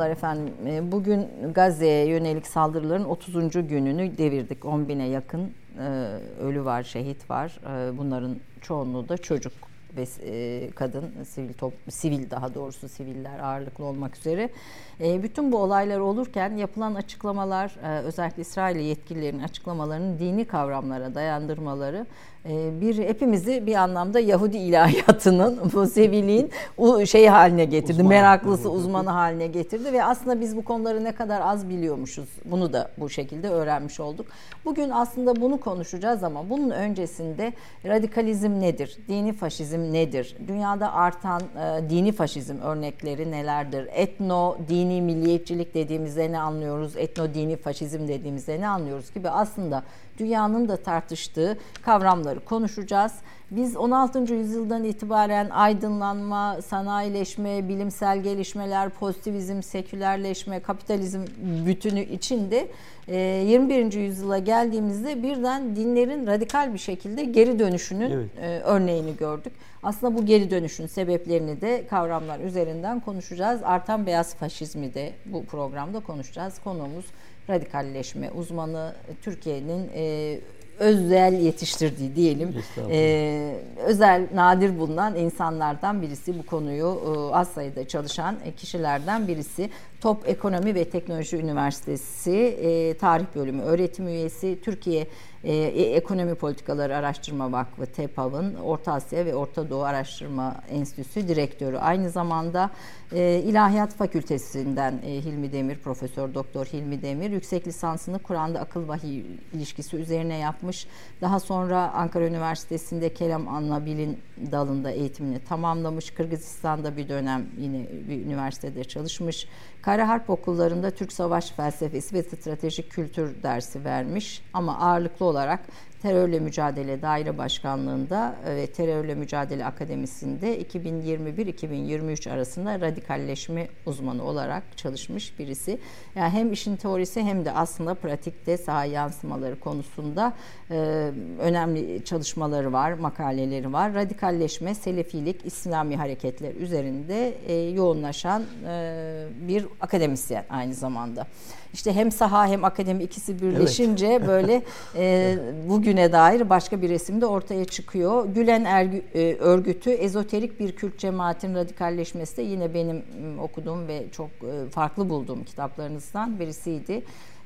Merhabalar efendim. Ee, bugün Gazze'ye yönelik saldırıların 30. gününü devirdik. 10 bine yakın e, ölü var, şehit var. E, bunların çoğunluğu da çocuk ve e, kadın, sivil top, sivil daha doğrusu siviller ağırlıklı olmak üzere. Bütün bu olaylar olurken yapılan açıklamalar, özellikle İsrail yetkililerin açıklamalarının dini kavramlara dayandırmaları bir hepimizi bir anlamda Yahudi ilahiyatının bu seviliğin şey haline getirdi. Uzman. Meraklısı, uzmanı haline getirdi ve aslında biz bu konuları ne kadar az biliyormuşuz. Bunu da bu şekilde öğrenmiş olduk. Bugün aslında bunu konuşacağız ama bunun öncesinde radikalizm nedir? Dini faşizm nedir? Dünyada artan e, dini faşizm örnekleri nelerdir? Etno dini milliyetçilik dediğimizde ne anlıyoruz? Etno dini faşizm dediğimizde ne anlıyoruz gibi aslında dünyanın da tartıştığı kavramları konuşacağız. Biz 16. yüzyıldan itibaren aydınlanma, sanayileşme, bilimsel gelişmeler, pozitivizm, sekülerleşme, kapitalizm bütünü içinde 21. E, yüzyıla geldiğimizde birden dinlerin radikal bir şekilde geri dönüşünün evet. E, örneğini gördük. Aslında bu geri dönüşün sebeplerini de kavramlar üzerinden konuşacağız. Artan beyaz faşizmi de bu programda konuşacağız. Konuğumuz radikalleşme uzmanı Türkiye'nin e, özel yetiştirdiği diyelim e, özel nadir bulunan insanlardan birisi bu konuyu e, az sayıda çalışan kişilerden birisi. Top Ekonomi ve Teknoloji Üniversitesi e, Tarih Bölümü öğretim üyesi Türkiye e, e, Ekonomi Politikaları Araştırma Vakfı TEPAV'ın Orta Asya ve Orta Doğu Araştırma Enstitüsü direktörü. Aynı zamanda e, İlahiyat Fakültesinden e, Hilmi Demir, Profesör Doktor Hilmi Demir yüksek lisansını Kur'an'da akıl vahiy ilişkisi üzerine yapmış. Daha sonra Ankara Üniversitesi'nde Kelam Anlabilin dalında eğitimini tamamlamış. Kırgızistan'da bir dönem yine bir üniversitede çalışmış. Kara Harp okullarında Türk Savaş Felsefesi ve Stratejik Kültür dersi vermiş ama ağırlıklı olarak Terörle Mücadele Daire Başkanlığı'nda e, ve Terörle Mücadele Akademisi'nde 2021-2023 arasında radikalleşme uzmanı olarak çalışmış birisi. Yani hem işin teorisi hem de aslında pratikte saha yansımaları konusunda e, önemli çalışmaları var, makaleleri var. Radikalleşme, selefilik, İslami hareketler üzerinde e, yoğunlaşan bir akademisyen aynı zamanda. İşte hem saha hem akademi ikisi birleşince evet. böyle e, bugüne dair başka bir resim de ortaya çıkıyor. Gülen ergü, e, örgütü ezoterik bir Kürt cemaatin radikalleşmesi de yine benim okuduğum ve çok e, farklı bulduğum kitaplarınızdan birisiydi.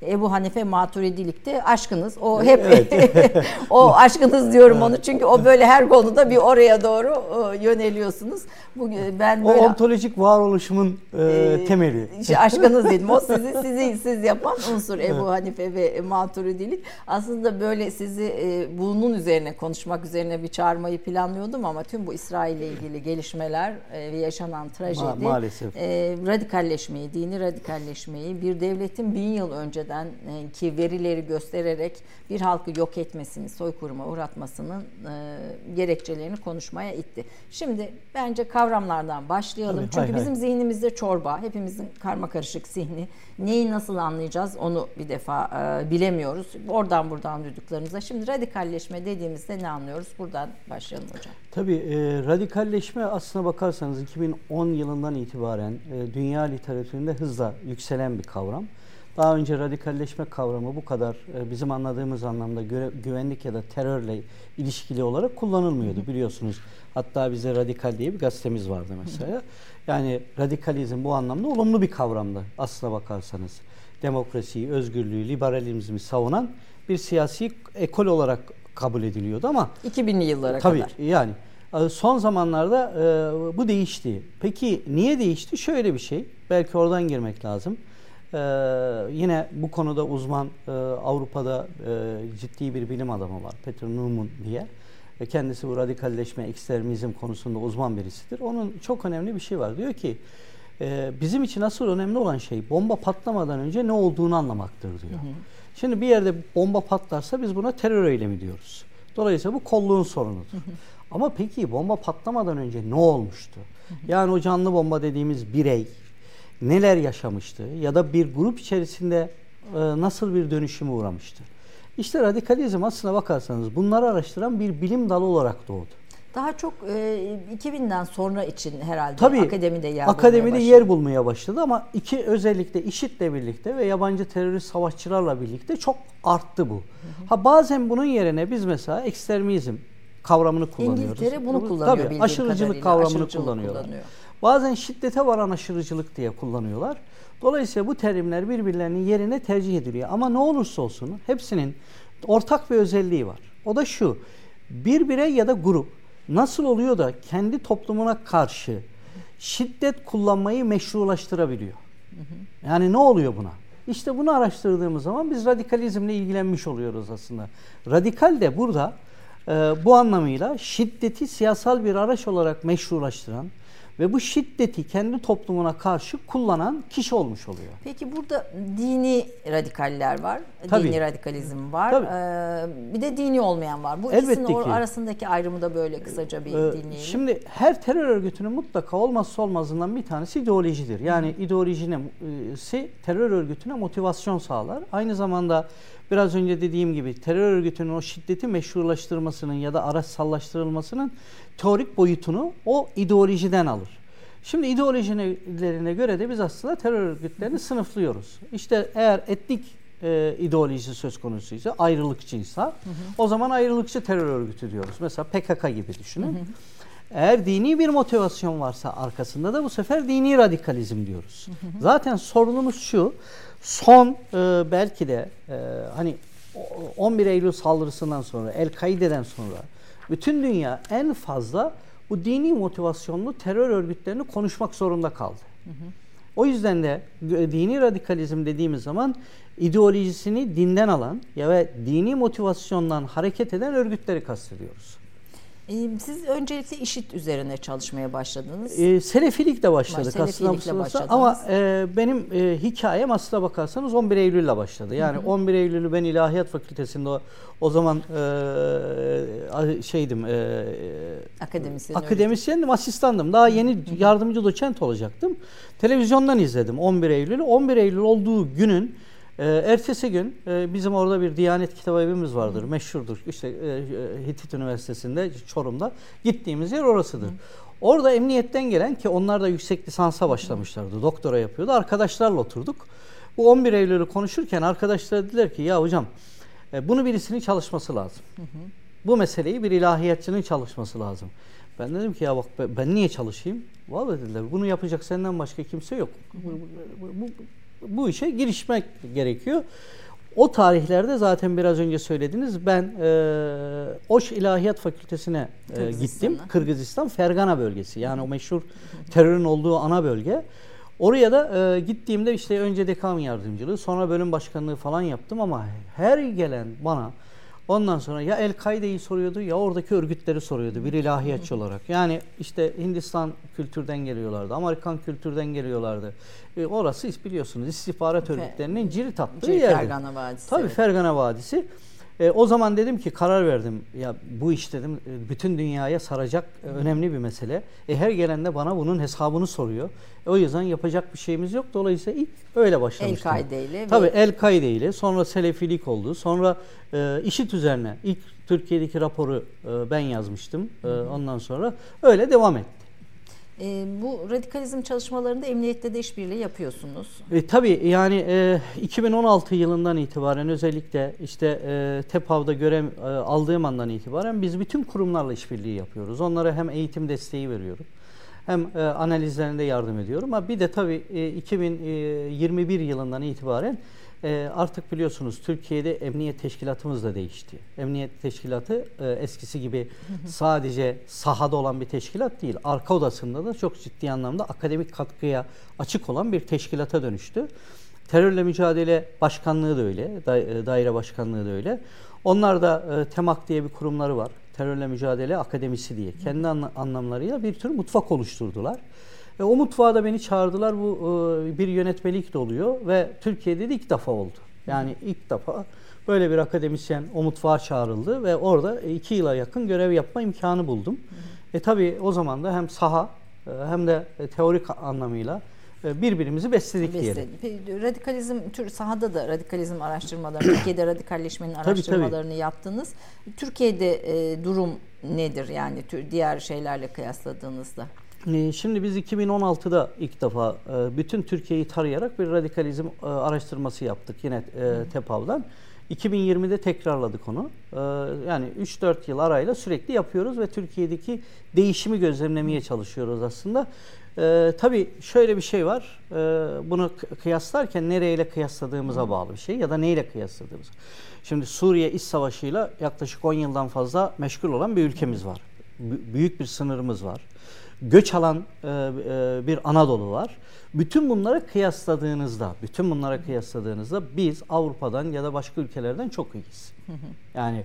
Ebu Hanife Maturidilikte aşkınız. O hep evet. o aşkınız diyorum onu çünkü o böyle her konuda bir oraya doğru e, yöneliyorsunuz. Bugün ben böyle o ontolojik varoluşumun e, e, temeli. Işte aşkınız dedim. O sizi sizi siz yapan unsur Ebu. Hanife ve Maturidilik. Aslında böyle sizi e, bunun üzerine konuşmak üzerine bir çağırmayı planlıyordum ama tüm bu İsrail ile ilgili gelişmeler e, ve yaşanan trajedi Ma maalesef. E, radikalleşmeyi, dini radikalleşmeyi bir devletin bin yıl önceden önceden e, ki verileri göstererek bir halkı yok etmesini, soykırıma uğratmasının e, gerekçelerini konuşmaya itti. Şimdi bence kavramlardan başlayalım. Tabii, Çünkü hay bizim hay. zihnimizde çorba, hepimizin karma karışık zihni. Neyi nasıl anlayacağız onu bir defa e, bilemiyoruz. Oradan buradan duyduklarımıza. Şimdi radikalleşme dediğimizde ne anlıyoruz? Buradan başlayalım hocam. Tabii e, radikalleşme aslına bakarsanız 2010 yılından itibaren e, dünya literatüründe hızla yükselen bir kavram. Daha önce radikalleşme kavramı bu kadar e, bizim anladığımız anlamda güvenlik ya da terörle ilişkili olarak kullanılmıyordu biliyorsunuz. Hatta bize radikal diye bir gazetemiz vardı mesela. Yani radikalizm bu anlamda olumlu bir kavramdı aslına bakarsanız. Demokrasiyi, özgürlüğü, liberalizmi savunan bir siyasi ekol olarak kabul ediliyordu ama 2000'li yıllara tabii, kadar. Tabii yani e, son zamanlarda e, bu değişti. Peki niye değişti? Şöyle bir şey. Belki oradan girmek lazım. Ee, yine bu konuda uzman e, Avrupa'da e, ciddi bir bilim adamı var. Peter Newman diye. E, kendisi bu radikalleşme, ekstremizm konusunda uzman birisidir. Onun çok önemli bir şey var. Diyor ki e, bizim için asıl önemli olan şey bomba patlamadan önce ne olduğunu anlamaktır diyor. Hı hı. Şimdi bir yerde bomba patlarsa biz buna terör eylemi diyoruz. Dolayısıyla bu kolluğun sorunudur. Hı hı. Ama peki bomba patlamadan önce ne olmuştu? Hı hı. Yani o canlı bomba dediğimiz birey, neler yaşamıştı ya da bir grup içerisinde e, nasıl bir dönüşüme uğramıştı. İşte radikalizm aslına bakarsanız bunları araştıran bir bilim dalı olarak doğdu. Daha çok e, 2000'den sonra için herhalde Tabii, akademide yer akademide bulmaya yer bulmaya başladı ama iki özellikle IŞİD'le birlikte ve yabancı terörist savaşçılarla birlikte çok arttı bu. Ha bazen bunun yerine biz mesela ekstremizm kavramını kullanıyoruz. İngiltere bunu kullanıyor Tabii aşırıcılık kadarıyla. kavramını Aşırıcılık kullanıyorlar. kullanıyor. Bazen şiddete varan aşırıcılık diye kullanıyorlar. Dolayısıyla bu terimler birbirlerinin yerine tercih ediliyor. Ama ne olursa olsun hepsinin ortak bir özelliği var. O da şu. Bir birey ya da grup nasıl oluyor da kendi toplumuna karşı şiddet kullanmayı meşrulaştırabiliyor? Yani ne oluyor buna? İşte bunu araştırdığımız zaman biz radikalizmle ilgilenmiş oluyoruz aslında. Radikal de burada e, bu anlamıyla şiddeti siyasal bir araç olarak meşrulaştıran ve bu şiddeti kendi toplumuna karşı kullanan kişi olmuş oluyor. Peki burada dini radikaller var, Tabii. dini radikalizm var, Tabii. ee, bir de dini olmayan var. Bu Elbette ikisinin ki. arasındaki ayrımı da böyle kısaca bir Ee, dinleyelim. Şimdi her terör örgütünün mutlaka olmazsa olmazından bir tanesi ideolojidir. Yani ideolojisi terör örgütüne motivasyon sağlar. Aynı zamanda biraz önce dediğim gibi terör örgütünün o şiddeti meşrulaştırmasının ya da araçsallaştırılmasının teorik boyutunu o ideolojiden alır. Şimdi ideolojilerine göre de biz aslında terör örgütlerini sınıflıyoruz. İşte eğer etnik e, ideolojisi söz konusuysa, ayrılıkçıysa o zaman ayrılıkçı terör örgütü diyoruz. Mesela PKK gibi düşünün. Eğer dini bir motivasyon varsa arkasında da bu sefer dini radikalizm diyoruz. Zaten sorunumuz şu. Son e, belki de e, hani o- 11 Eylül saldırısından sonra, El-Kaide'den sonra bütün dünya en fazla bu dini motivasyonlu terör örgütlerini konuşmak zorunda kaldı. O yüzden de e, dini radikalizm dediğimiz zaman ideolojisini dinden alan ya ve dini motivasyondan hareket eden örgütleri kastediyoruz. Ee, Siz öncelikle IŞİD üzerine çalışmaya başladınız. E, Selefilikle başladık Selefilikle aslında başladınız. ama e, benim e, hikayem aslına bakarsanız 11 Eylül'le başladı. Yani 11 Eylül'ü ben İlahiyat Fakültesi'nde o, o zaman e, şeydim e, Akademisyen. akademisyendim, asistandım. Daha yeni yardımcı doçent olacaktım. Televizyondan izledim 11 Eylül'ü. 11 Eylül olduğu günün e, ertesi gün e, bizim orada bir Diyanet Kitap Evimiz vardır. Meşhurdur. İşte e, e, Hitit Üniversitesi'nde Çorum'da gittiğimiz yer orasıdır. Orada emniyetten gelen ki onlar da yüksek lisansa başlamışlardı. Doktora yapıyordu. Arkadaşlarla oturduk. Bu 11 Eylül'ü konuşurken arkadaşlar dediler ki ya hocam e, bunu birisinin çalışması lazım. Bu meseleyi bir ilahiyatçının çalışması lazım. Ben dedim ki ya bak ben- niye çalışayım? Vallahi dediler bunu yapacak senden başka kimse yok. Bu, bu, bu, bu işe girişmek gerekiyor. O tarihlerde zaten biraz önce söylediniz. Ben e, Oş İlahiyat Fakültesine e, gittim. Kırgızistan Fergana bölgesi. Yani o meşhur terörün olduğu ana bölge. Oraya da e, gittiğimde işte önce dekan yardımcılığı, sonra bölüm başkanlığı falan yaptım ama her gelen bana ondan sonra ya El-Kaide'yi soruyordu ya oradaki örgütleri soruyordu bir ilahiyatçı olarak. Yani işte Hindistan kültürden geliyorlardı, Amerikan kültürden geliyorlardı. E, orası biliyorsunuz istihbarat örgütlerinin cirit attığı Cirit yerdi. Fergana Vadisi, Tabii evet. Fergana Vadisi. E, o zaman dedim ki karar verdim. Ya bu iş dedim e, bütün dünyaya saracak e, önemli bir mesele. E, her gelen de bana bunun hesabını soruyor. E, o yüzden yapacak bir şeyimiz yok. Dolayısıyla ilk öyle başlamıştım. El-Kaide ile ve- Tabii El-Kaide ile sonra Selefilik oldu. Sonra e, IŞİD üzerine ilk Türkiye'deki raporu e, ben yazmıştım. E, ondan sonra öyle devam etti. Ee, bu radikalizm çalışmalarında emniyette de işbirliği yapıyorsunuz. E, tabii yani e, 2016 yılından itibaren özellikle işte e, TEPAV'da görev e, aldığım andan itibaren biz bütün kurumlarla işbirliği yapıyoruz. Onlara hem eğitim desteği veriyorum hem e, analizlerinde yardım ediyorum. Ama bir de tabii e, 2021 yılından itibaren e, artık biliyorsunuz Türkiye'de emniyet teşkilatımız da değişti. Emniyet teşkilatı e, eskisi gibi sadece sahada olan bir teşkilat değil. Arka odasında da çok ciddi anlamda akademik katkıya açık olan bir teşkilata dönüştü. Terörle mücadele başkanlığı da öyle, da- e, daire başkanlığı da öyle. Onlar da e, TEMAK diye bir kurumları var. Terörle mücadele akademisi diye. Kendi anla- anlamlarıyla bir tür mutfak oluşturdular. E, o mutfağa da beni çağırdılar. Bu e, bir yönetmelik de oluyor ve Türkiye'de de ilk defa oldu. Yani ilk defa böyle bir akademisyen o mutfağa çağrıldı ve orada iki yıla yakın görev yapma imkanı buldum. E tabii o zaman da hem saha e, hem de e, teorik anlamıyla e, birbirimizi besledik diyelim. Besledi. Radikalizm tür sahada da radikalizm araştırmalarını, Türkiye'de radikalleşmenin araştırmalarını tabii. yaptınız. Türkiye'de e, durum nedir yani diğer şeylerle kıyasladığınızda? E, şimdi biz 2016'da ilk defa e, bütün Türkiye'yi tarayarak bir radikalizm araştırması yaptık yine TEPAV'dan. 2020'de tekrarladık onu. Yani 3-4 yıl arayla sürekli yapıyoruz ve Türkiye'deki değişimi gözlemlemeye çalışıyoruz aslında. Ee, tabii şöyle bir şey var. Ee, bunu kıyaslarken nereyle kıyasladığımıza bağlı bir şey ya da neyle kıyasladığımız. Şimdi Suriye iç savaşıyla yaklaşık 10 yıldan fazla meşgul olan bir ülkemiz var. Büyük bir sınırımız var. Göç alan e, e, bir Anadolu var. Bütün bunları kıyasladığınızda, bütün bunlara kıyasladığınızda biz Avrupa'dan ya da başka ülkelerden çok iyiyiz. Yani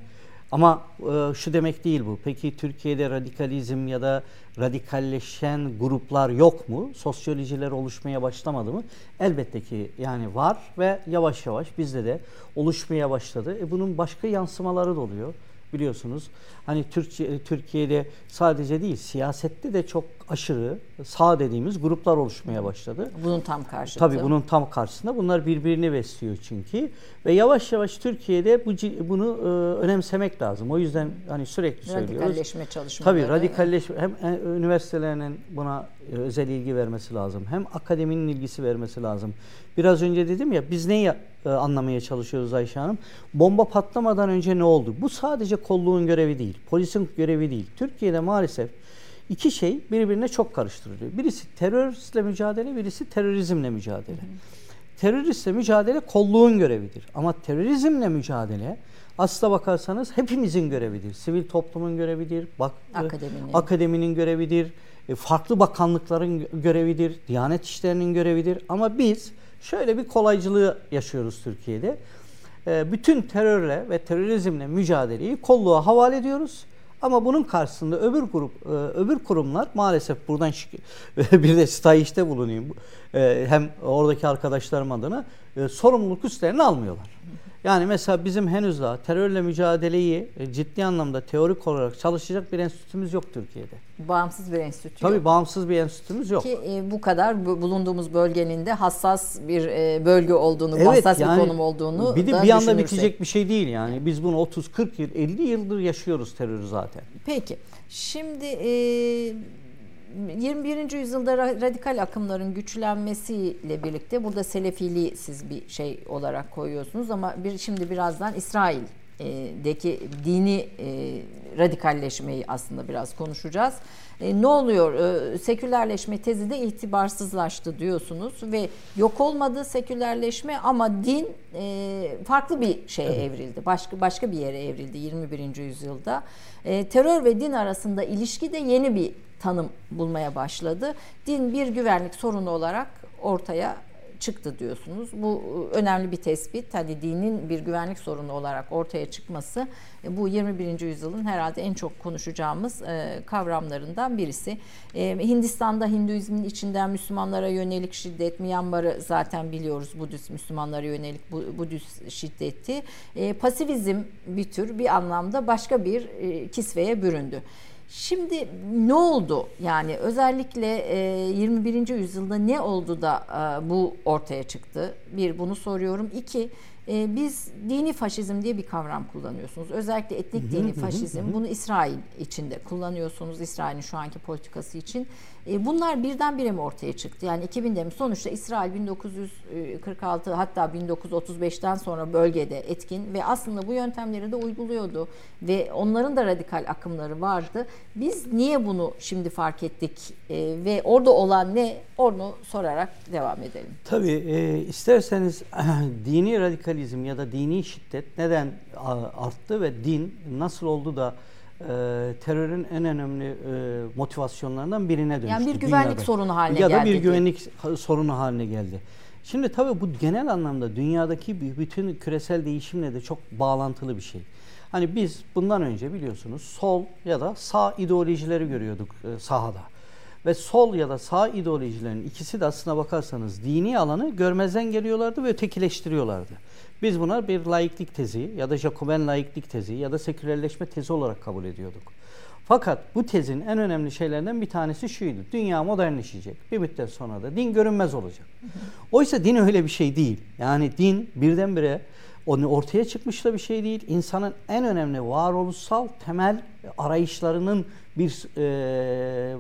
ama e, şu demek değil bu. Peki Türkiye'de radikalizm ya da radikalleşen gruplar yok mu? Sosyolojiler oluşmaya başlamadı mı? Elbette ki yani var ve yavaş yavaş bizde de oluşmaya başladı. E bunun başka yansımaları da oluyor biliyorsunuz. Hani Türkiye, Türkiye'de sadece değil siyasette de çok aşırı sağ dediğimiz gruplar oluşmaya başladı. Bunun tam karşıtı. Tabii bunun tam karşısında bunlar birbirini besliyor çünkü ve yavaş yavaş Türkiye'de bu bunu e, önemsemek lazım. O yüzden hani sürekli söylüyoruz. Radikalleşme çalışmaları. Tabii radikalleşme hem e, üniversitelerinin buna e, özel ilgi vermesi lazım. Hem akademinin ilgisi vermesi lazım. Biraz önce dedim ya biz neyi e, anlamaya çalışıyoruz Ayşe Hanım? Bomba patlamadan önce ne oldu? Bu sadece kolluğun görevi değil, polisin görevi değil. Türkiye'de maalesef iki şey birbirine çok karıştırılıyor. Birisi teröristle mücadele, birisi terörizmle mücadele. Hı Teröristle mücadele kolluğun görevidir. Ama terörizmle mücadele aslına bakarsanız hepimizin görevidir. Sivil toplumun görevidir, bak, akademinin. akademinin görevidir, e, farklı bakanlıkların görevidir, Diyanet İşleri'nin görevidir. Ama biz şöyle bir kolaycılığı yaşıyoruz Türkiye'de. E, bütün terörle ve terörizmle mücadeleyi kolluğa havale ediyoruz. Ama bunun karşısında öbür grup, e, öbür kurumlar maalesef buradan bir de stayişte bulunayım. Hem oradaki arkadaşlarım adına sorumluluk üstlerine almıyorlar. Yani mesela bizim henüz daha terörle mücadeleyi e, ciddi anlamda teorik olarak çalışacak bir enstitümüz yok Türkiye'de. Bağımsız bir enstitü Tabii yok. bağımsız bir enstitümüz yok. Ki e, bu kadar bulunduğumuz bölgenin de hassas bir e, bölge olduğunu, evet, hassas yani, bir konum olduğunu bir de bir anda bitecek bir şey değil yani. Biz bunu 30 40 yıl, 50 yıldır yaşıyoruz terörü zaten. Peki. Şimdi e, 21. yüzyılda radikal akımların güçlenmesiyle birlikte burada Selefiliği siz bir şey olarak koyuyorsunuz ama bir şimdi birazdan İsrail'deki dini e, radikalleşmeyi aslında biraz konuşacağız. E, ne oluyor? Sekülerleşme tezi de itibarsızlaştı diyorsunuz ve yok olmadı sekülerleşme ama din farklı bir şeye evet. evrildi. Başka başka bir yere evrildi 21. yüzyılda. Terör ve din arasında ilişki de yeni bir tanım bulmaya başladı. Din bir güvenlik sorunu olarak ortaya çıktı diyorsunuz. Bu e, önemli bir tespit. Hani dinin bir güvenlik sorunu olarak ortaya çıkması e, bu 21. yüzyılın herhalde en çok konuşacağımız e, kavramlarından birisi. Hindistan'da Hinduizmin içinden Müslümanlara yönelik şiddet, Myanmar'ı zaten biliyoruz Budist Müslümanlara yönelik Budist şiddeti. Pasivizm bir tür bir anlamda başka bir kisveye büründü. Şimdi ne oldu? Yani özellikle 21. yüzyılda ne oldu da bu ortaya çıktı? Bir bunu soruyorum. İki e, biz dini faşizm diye bir kavram kullanıyorsunuz. Özellikle etnik dini faşizm. Bunu İsrail içinde kullanıyorsunuz. İsrail'in şu anki politikası için. E, bunlar birdenbire mi ortaya çıktı? Yani 2000'de mi? Sonuçta İsrail 1946 hatta 1935'ten sonra bölgede etkin ve aslında bu yöntemleri de uyguluyordu. Ve onların da radikal akımları vardı. Biz niye bunu şimdi fark ettik? E, ve orada olan ne? Onu sorarak devam edelim. Tabii e, isterseniz dini radikalizm ya da dini şiddet neden arttı ve din nasıl oldu da e, terörün en önemli e, motivasyonlarından birine dönüştü. Yani bir güvenlik dünyada. sorunu haline geldi. Ya da bir güvenlik sorunu haline geldi. Şimdi tabii bu genel anlamda dünyadaki bütün küresel değişimle de çok bağlantılı bir şey. Hani biz bundan önce biliyorsunuz sol ya da sağ ideolojileri görüyorduk e, sahada. Ve sol ya da sağ ideolojilerin ikisi de aslına bakarsanız dini alanı görmezden geliyorlardı ve ötekileştiriyorlardı. Biz buna bir laiklik tezi ya da Jacoben laiklik tezi ya da sekülerleşme tezi olarak kabul ediyorduk. Fakat bu tezin en önemli şeylerden bir tanesi şuydu. Dünya modernleşecek. Bir müddet sonra da din görünmez olacak. Oysa din öyle bir şey değil. Yani din birdenbire onu ortaya çıkmış da bir şey değil. İnsanın en önemli varoluşsal temel arayışlarının bir e,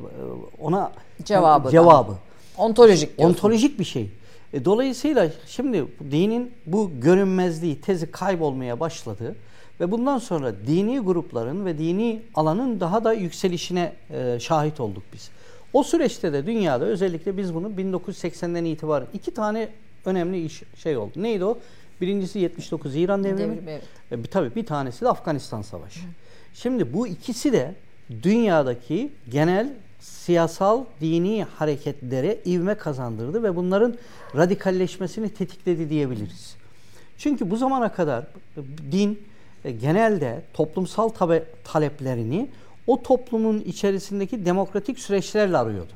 ona cevabı. cevabı. Ontolojik diyorsun. Ontolojik bir şey. E, dolayısıyla şimdi dinin bu görünmezliği, tezi kaybolmaya başladı. Ve bundan sonra dini grupların ve dini alanın daha da yükselişine e, şahit olduk biz. O süreçte de dünyada özellikle biz bunu 1980'den itibaren iki tane önemli iş şey oldu. Neydi o? Birincisi 79 İran devrimi. Devrim, evet. E, tabii bir tanesi de Afganistan Savaşı. Hı. Şimdi bu ikisi de dünyadaki genel siyasal dini hareketlere ivme kazandırdı ve bunların radikalleşmesini tetikledi diyebiliriz. Çünkü bu zamana kadar din e, genelde toplumsal taleplerini o toplumun içerisindeki demokratik süreçlerle arıyordu.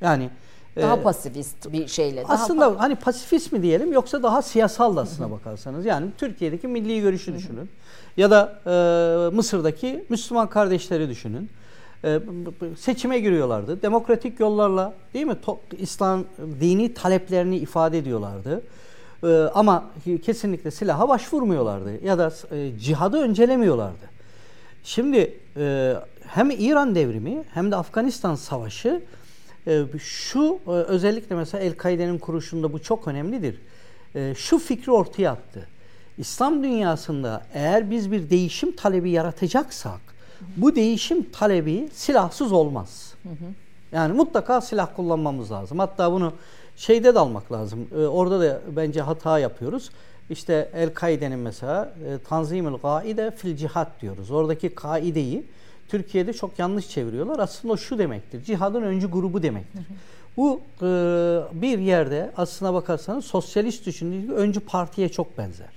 Yani daha e, pasifist bir şeyle. Aslında daha hani pasifist mi diyelim yoksa daha siyasal da aslına bakarsanız. Yani Türkiye'deki milli görüşü düşünün. Ya da e, Mısır'daki Müslüman kardeşleri düşünün. E, seçime giriyorlardı. Demokratik yollarla değil mi? İslam dini taleplerini ifade ediyorlardı. E, ama kesinlikle silaha başvurmuyorlardı ya da e, cihadı öncelemiyorlardı. Şimdi e, hem İran devrimi hem de Afganistan savaşı e, şu e, özellikle mesela El-Kaide'nin kuruşunda bu çok önemlidir. E, şu fikri ortaya attı. İslam dünyasında eğer biz bir değişim talebi yaratacaksak bu değişim talebi silahsız olmaz. Yani mutlaka silah kullanmamız lazım. Hatta bunu şeyde de almak lazım. Ee, orada da bence hata yapıyoruz. İşte El-Kaide'nin mesela e, Tanzimül Gaide fil cihat diyoruz. Oradaki kaideyi Türkiye'de çok yanlış çeviriyorlar. Aslında şu demektir. Cihadın öncü grubu demektir. Bu e, bir yerde aslına bakarsanız sosyalist düşündüğü öncü partiye çok benzer.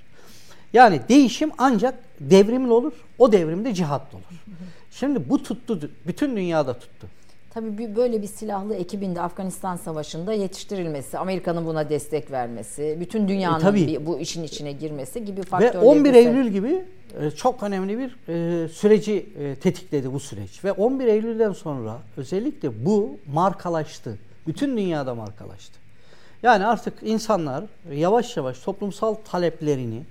Yani değişim ancak devrimli olur. O devrimde cihatlı olur. Şimdi bu tuttu. Bütün dünyada tuttu. Tabii böyle bir silahlı ekibin de Afganistan Savaşı'nda yetiştirilmesi, Amerika'nın buna destek vermesi, bütün dünyanın e, bir, bu işin içine girmesi gibi faktörler. Ve 11 Eylül gibi e, çok önemli bir e, süreci e, tetikledi bu süreç. Ve 11 Eylül'den sonra özellikle bu markalaştı. Bütün dünyada markalaştı. Yani artık insanlar yavaş yavaş toplumsal taleplerini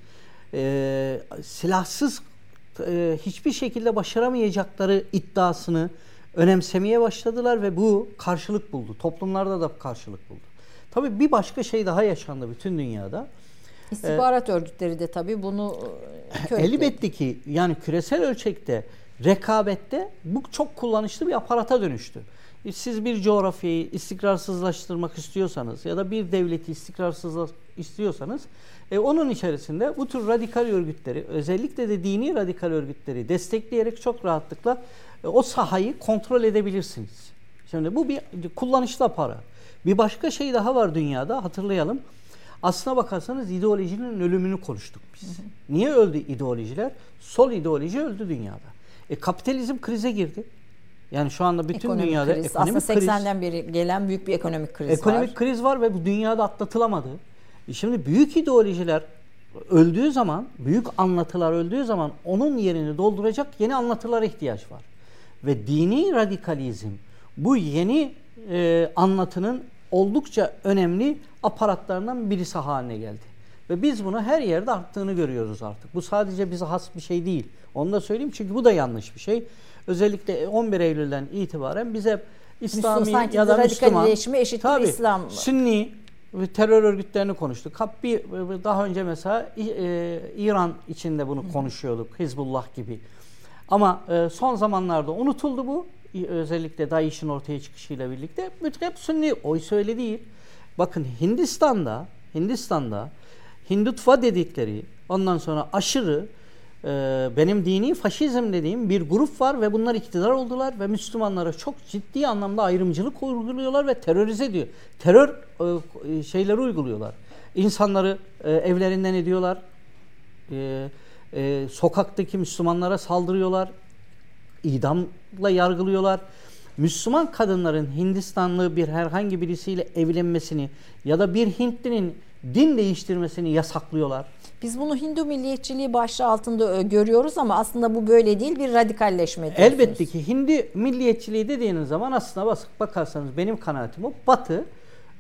e, silahsız e, hiçbir şekilde başaramayacakları iddiasını önemsemeye başladılar ve bu karşılık buldu. Toplumlarda da karşılık buldu. Tabii bir başka şey daha yaşandı bütün dünyada. İstihbarat ee, örgütleri de tabii bunu e, elbette ki yani küresel ölçekte rekabette bu çok kullanışlı bir aparata dönüştü. Siz bir coğrafyayı istikrarsızlaştırmak istiyorsanız ya da bir devleti istikrarsız istiyorsanız e, onun içerisinde bu tür radikal örgütleri özellikle de dini radikal örgütleri destekleyerek çok rahatlıkla e, o sahayı kontrol edebilirsiniz. Şimdi bu bir kullanışlı para. Bir başka şey daha var dünyada hatırlayalım. Aslına bakarsanız ideolojinin ölümünü konuştuk biz. Hı hı. Niye öldü ideolojiler? Sol ideoloji öldü dünyada. E, kapitalizm krize girdi. Yani şu anda bütün ekonomik dünyada kriz. ekonomik Aslında 80'den beri gelen büyük bir ekonomik kriz ekonomik var. Ekonomik kriz var ve bu dünyada atlatılamadı. E şimdi büyük ideolojiler öldüğü zaman, büyük anlatılar öldüğü zaman onun yerini dolduracak yeni anlatılara ihtiyaç var. Ve dini radikalizm bu yeni e, anlatının oldukça önemli aparatlarından birisi haline geldi. Ve biz bunu her yerde arttığını görüyoruz artık. Bu sadece bize has bir şey değil. Onu da söyleyeyim çünkü bu da yanlış bir şey. Özellikle 11 Eylül'den itibaren bize İslami Müslüman, ya da Müslüman, eşittir tabii, İslam. Sünni terör örgütlerini konuştuk. Bir daha önce mesela e, İran içinde bunu konuşuyorduk. Hizbullah gibi. Ama e, son zamanlarda unutuldu bu. Özellikle DAEŞ'in ortaya çıkışıyla birlikte. Hep Sünni. Oysa öyle değil. Bakın Hindistan'da Hindistan'da Hindutva dedikleri ondan sonra aşırı e, benim dini faşizm dediğim bir grup var ve bunlar iktidar oldular ve Müslümanlara çok ciddi anlamda ayrımcılık uyguluyorlar ve terörize ediyor. Terör e, şeyleri uyguluyorlar. İnsanları e, evlerinden ediyorlar. E, sokaktaki Müslümanlara saldırıyorlar. idamla yargılıyorlar. Müslüman kadınların Hindistanlı bir herhangi birisiyle evlenmesini ya da bir Hintlinin din değiştirmesini yasaklıyorlar. Biz bunu Hindu milliyetçiliği başlığı altında görüyoruz ama aslında bu böyle değil bir radikalleşme diyorsunuz. Elbette ki Hindi milliyetçiliği dediğiniz zaman aslında bakarsanız benim kanaatim o Batı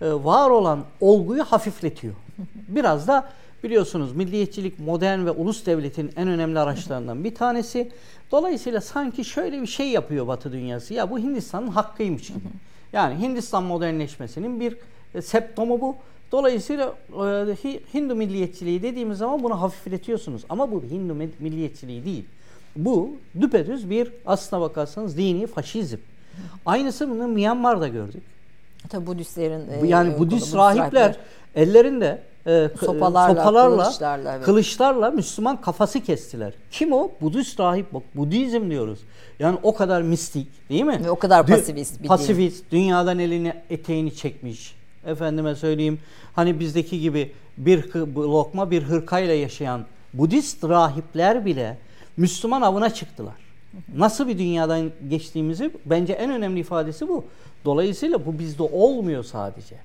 e, var olan olguyu hafifletiyor. Biraz da biliyorsunuz milliyetçilik modern ve ulus devletin en önemli araçlarından bir tanesi. Dolayısıyla sanki şöyle bir şey yapıyor Batı dünyası. Ya bu Hindistan'ın hakkıymış gibi. Yani Hindistan modernleşmesinin bir e, septomu bu. Dolayısıyla e, Hindu milliyetçiliği dediğimiz zaman bunu hafifletiyorsunuz. Ama bu Hindu milliyetçiliği değil. Bu düpedüz bir aslına bakarsanız dini faşizm. Aynısını Myanmar'da gördük. Tabi Budistlerin e, yani Budist rahipler ellerinde e, sopalarla, sopalarla kılıçlarla, evet. kılıçlarla Müslüman kafası kestiler. Kim o? Budist rahip. Bak Budizm diyoruz. Yani o kadar mistik değil mi? Ve o kadar pasifist. Bir pasifist. Dünyadan elini eteğini çekmiş. Efendime söyleyeyim hani bizdeki gibi bir lokma bir hırkayla yaşayan Budist rahipler bile Müslüman avına çıktılar. Nasıl bir dünyadan geçtiğimizi bence en önemli ifadesi bu. Dolayısıyla bu bizde olmuyor sadece.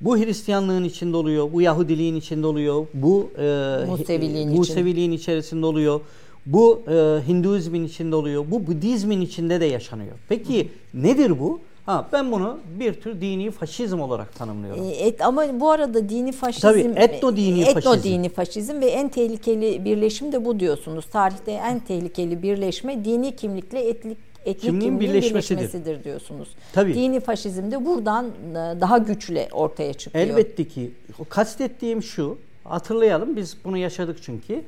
Bu Hristiyanlığın içinde oluyor, bu Yahudiliğin içinde oluyor, bu e, Museviliğin, Museviliğin içerisinde oluyor, bu e, Hinduizmin içinde oluyor, bu Budizmin içinde de yaşanıyor. Peki Hı. nedir bu? Ha ben bunu bir tür dini faşizm olarak tanımlıyorum. E, et, ama bu arada dini faşizm Tabii etno dini etno faşizm. dini faşizm ve en tehlikeli birleşim de bu diyorsunuz. Tarihte en tehlikeli birleşme dini kimlikle etnik etnik kimliğin, kimliğin birleşmesidir. birleşmesidir diyorsunuz. Tabii. Dini faşizm de buradan e, daha güçlü ortaya çıkıyor. Elbette ki. Kastettiğim şu. Hatırlayalım biz bunu yaşadık çünkü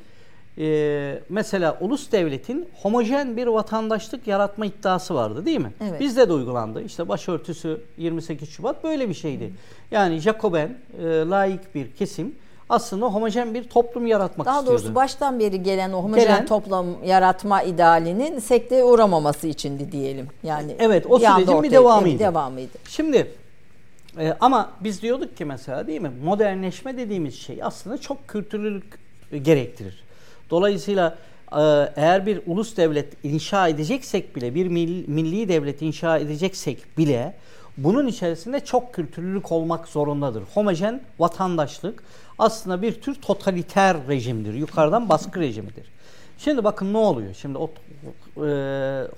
e, mesela ulus devletin homojen bir vatandaşlık yaratma iddiası vardı değil mi? Evet. Bizde de uygulandı. İşte başörtüsü 28 Şubat böyle bir şeydi. Hı. Yani Jacoben, e, laik bir kesim aslında homojen bir toplum yaratmak Daha istiyordu. Daha doğrusu baştan beri gelen o homojen gelen, toplum yaratma idealinin sekteye uğramaması içindi diyelim. Yani Evet o sürecin bir devamıydı. devamıydı. Şimdi e, ama biz diyorduk ki mesela değil mi modernleşme dediğimiz şey aslında çok kültürlülük gerektirir. Dolayısıyla e, eğer bir ulus devlet inşa edeceksek bile, bir milli devlet inşa edeceksek bile bunun içerisinde çok kültürlülük olmak zorundadır. Homojen vatandaşlık aslında bir tür totaliter rejimdir. Yukarıdan baskı rejimidir. Şimdi bakın ne oluyor? Şimdi o e,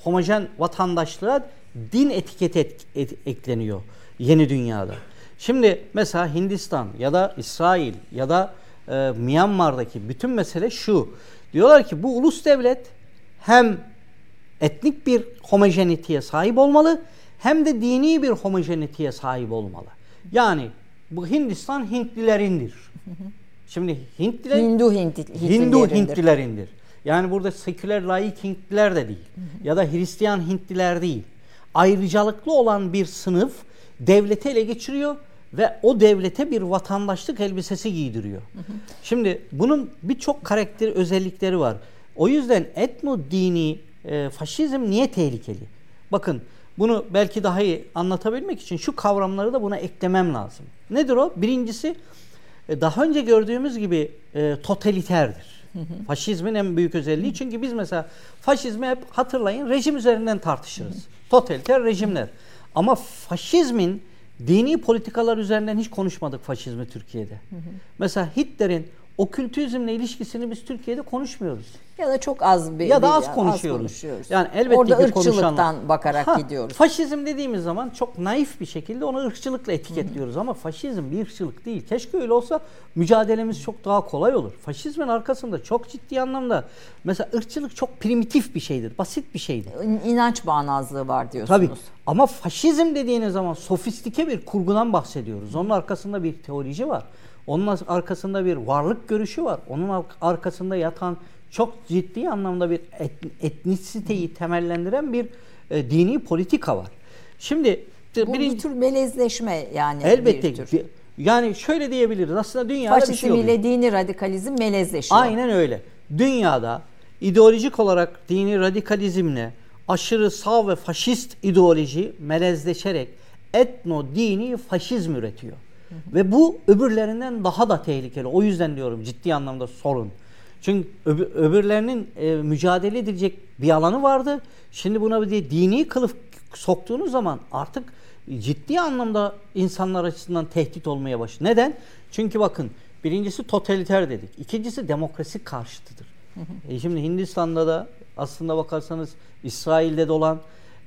homojen vatandaşlığa din etiketi et, et, ekleniyor yeni dünyada. Şimdi mesela Hindistan ya da İsrail ya da e, Myanmar'daki bütün mesele şu. Diyorlar ki bu ulus devlet hem etnik bir homojeniteye sahip olmalı hem de dini bir homojeniteye sahip olmalı. Yani bu Hindistan Hintlilerindir. Şimdi Hintliler Hindu Hintli, Hindu Hintlilerindir. Yani burada seküler laik Hintliler de değil. ya da Hristiyan Hintliler değil. Ayrıcalıklı olan bir sınıf devleti ele geçiriyor ve o devlete bir vatandaşlık elbisesi giydiriyor. Hı hı. Şimdi bunun birçok karakter özellikleri var. O yüzden etno dini e, faşizm niye tehlikeli? Bakın bunu belki daha iyi anlatabilmek için şu kavramları da buna eklemem lazım. Nedir o? Birincisi e, daha önce gördüğümüz gibi e, totaliterdir. Hı hı. Faşizmin en büyük özelliği. Hı. Çünkü biz mesela faşizmi hep hatırlayın rejim üzerinden tartışırız. Totaliter rejimler. Ama faşizmin Dini politikalar üzerinden hiç konuşmadık faşizmi Türkiye'de. Hı hı. Mesela Hitler'in okültizmle ilişkisini biz Türkiye'de konuşmuyoruz. Ya da çok az bir ya da az konuşuyoruz. Az konuşuyoruz. Yani elbette Orada ki ırkçılıktan konuşan... bakarak ha, gidiyoruz. Faşizm dediğimiz zaman çok naif bir şekilde onu ırkçılıkla etiketliyoruz Hı-hı. ama faşizm bir ırkçılık değil. Keşke öyle olsa mücadelemiz çok daha kolay olur. Faşizmin arkasında çok ciddi anlamda mesela ırkçılık çok primitif bir şeydir, basit bir şeydir. İnanç bağnazlığı var diyorsunuz. Tabii. Ama faşizm dediğiniz zaman sofistike bir kurgudan bahsediyoruz. Onun arkasında bir teoloji var. Onun arkasında bir varlık görüşü var. Onun arkasında yatan çok ciddi anlamda bir etnisiteyi temellendiren bir e, dini politika var. Şimdi bu birinci, bir tür melezleşme yani elbette bir tür. Yani şöyle diyebiliriz. Aslında dünyada Faşizm bir şey oluyor. ile dini radikalizm melezleşiyor. Aynen öyle. Dünyada ideolojik olarak dini radikalizmle aşırı sağ ve faşist ideoloji melezleşerek etno dini faşizm üretiyor. Ve bu öbürlerinden daha da tehlikeli. O yüzden diyorum ciddi anlamda sorun. Çünkü öbür, öbürlerinin e, mücadele edilecek bir alanı vardı. Şimdi buna bir de dini kılıf soktuğunuz zaman artık ciddi anlamda insanlar açısından tehdit olmaya başladı. Neden? Çünkü bakın birincisi totaliter dedik. İkincisi demokrasi karşıtıdır. E şimdi Hindistan'da da aslında bakarsanız İsrail'de de olan,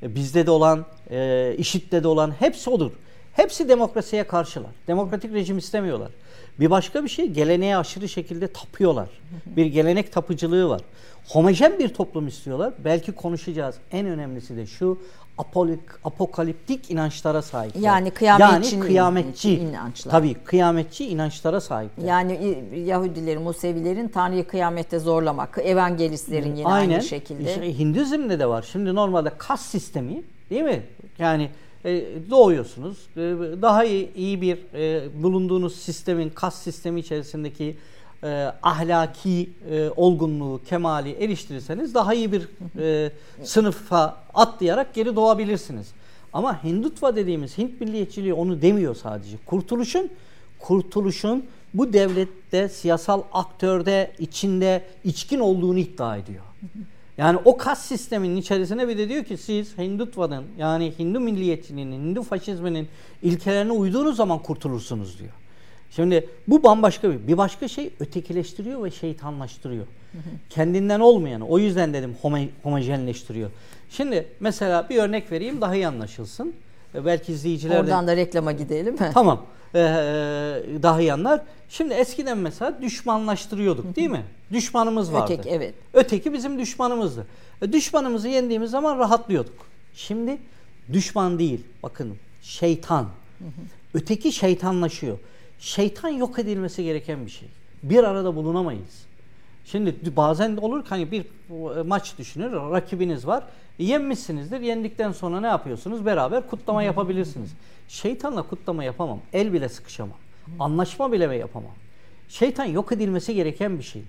e, bizde de olan, e, IŞİD'de de olan hepsi odur. Hepsi demokrasiye karşılar. Demokratik rejim istemiyorlar. Bir başka bir şey geleneğe aşırı şekilde tapıyorlar. Bir gelenek tapıcılığı var. Homojen bir toplum istiyorlar. Belki konuşacağız. En önemlisi de şu apolik, apokaliptik inançlara sahip. Yani kıyametçi yani kıyametçi inançlar. Tabii kıyametçi inançlara sahip. Yani Yahudilerin, Musevilerin Tanrı'yı kıyamette zorlamak, evangelistlerin yine Aynen. aynı şekilde. İşte Hinduizm'de de var. Şimdi normalde kas sistemi değil mi? Yani e, doğuyorsunuz. E, daha iyi, iyi bir e, bulunduğunuz sistemin kas sistemi içerisindeki ahlaki olgunluğu, kemali eriştirirseniz daha iyi bir sınıfa atlayarak geri doğabilirsiniz. Ama Hindutva dediğimiz Hint milliyetçiliği onu demiyor sadece. Kurtuluşun kurtuluşun bu devlette siyasal aktörde içinde içkin olduğunu iddia ediyor. Yani o kas sisteminin içerisine bir de diyor ki siz Hindutva'nın yani Hindu milliyetçiliğinin, Hindu faşizminin ilkelerine uyduğunuz zaman kurtulursunuz diyor. Şimdi bu bambaşka bir. Bir başka şey ötekileştiriyor ve şeytanlaştırıyor. Kendinden olmayanı. O yüzden dedim homo, homojenleştiriyor. Şimdi mesela bir örnek vereyim daha iyi anlaşılsın. E, belki izleyiciler Oradan da reklama gidelim mi? Tamam. Ee, daha iyi anlar. Şimdi eskiden mesela düşmanlaştırıyorduk değil mi? Düşmanımız vardı. Öteki evet. Öteki bizim düşmanımızdı. E, düşmanımızı yendiğimiz zaman rahatlıyorduk. Şimdi düşman değil. Bakın şeytan. Öteki şeytanlaşıyor. Şeytan yok edilmesi gereken bir şey. Bir arada bulunamayız. Şimdi bazen olur ki hani bir maç düşünür, rakibiniz var. Yenmişsinizdir. Yendikten sonra ne yapıyorsunuz? Beraber kutlama yapabilirsiniz. Şeytanla kutlama yapamam. El bile sıkışamam. Anlaşma bile yapamam. Şeytan yok edilmesi gereken bir şey.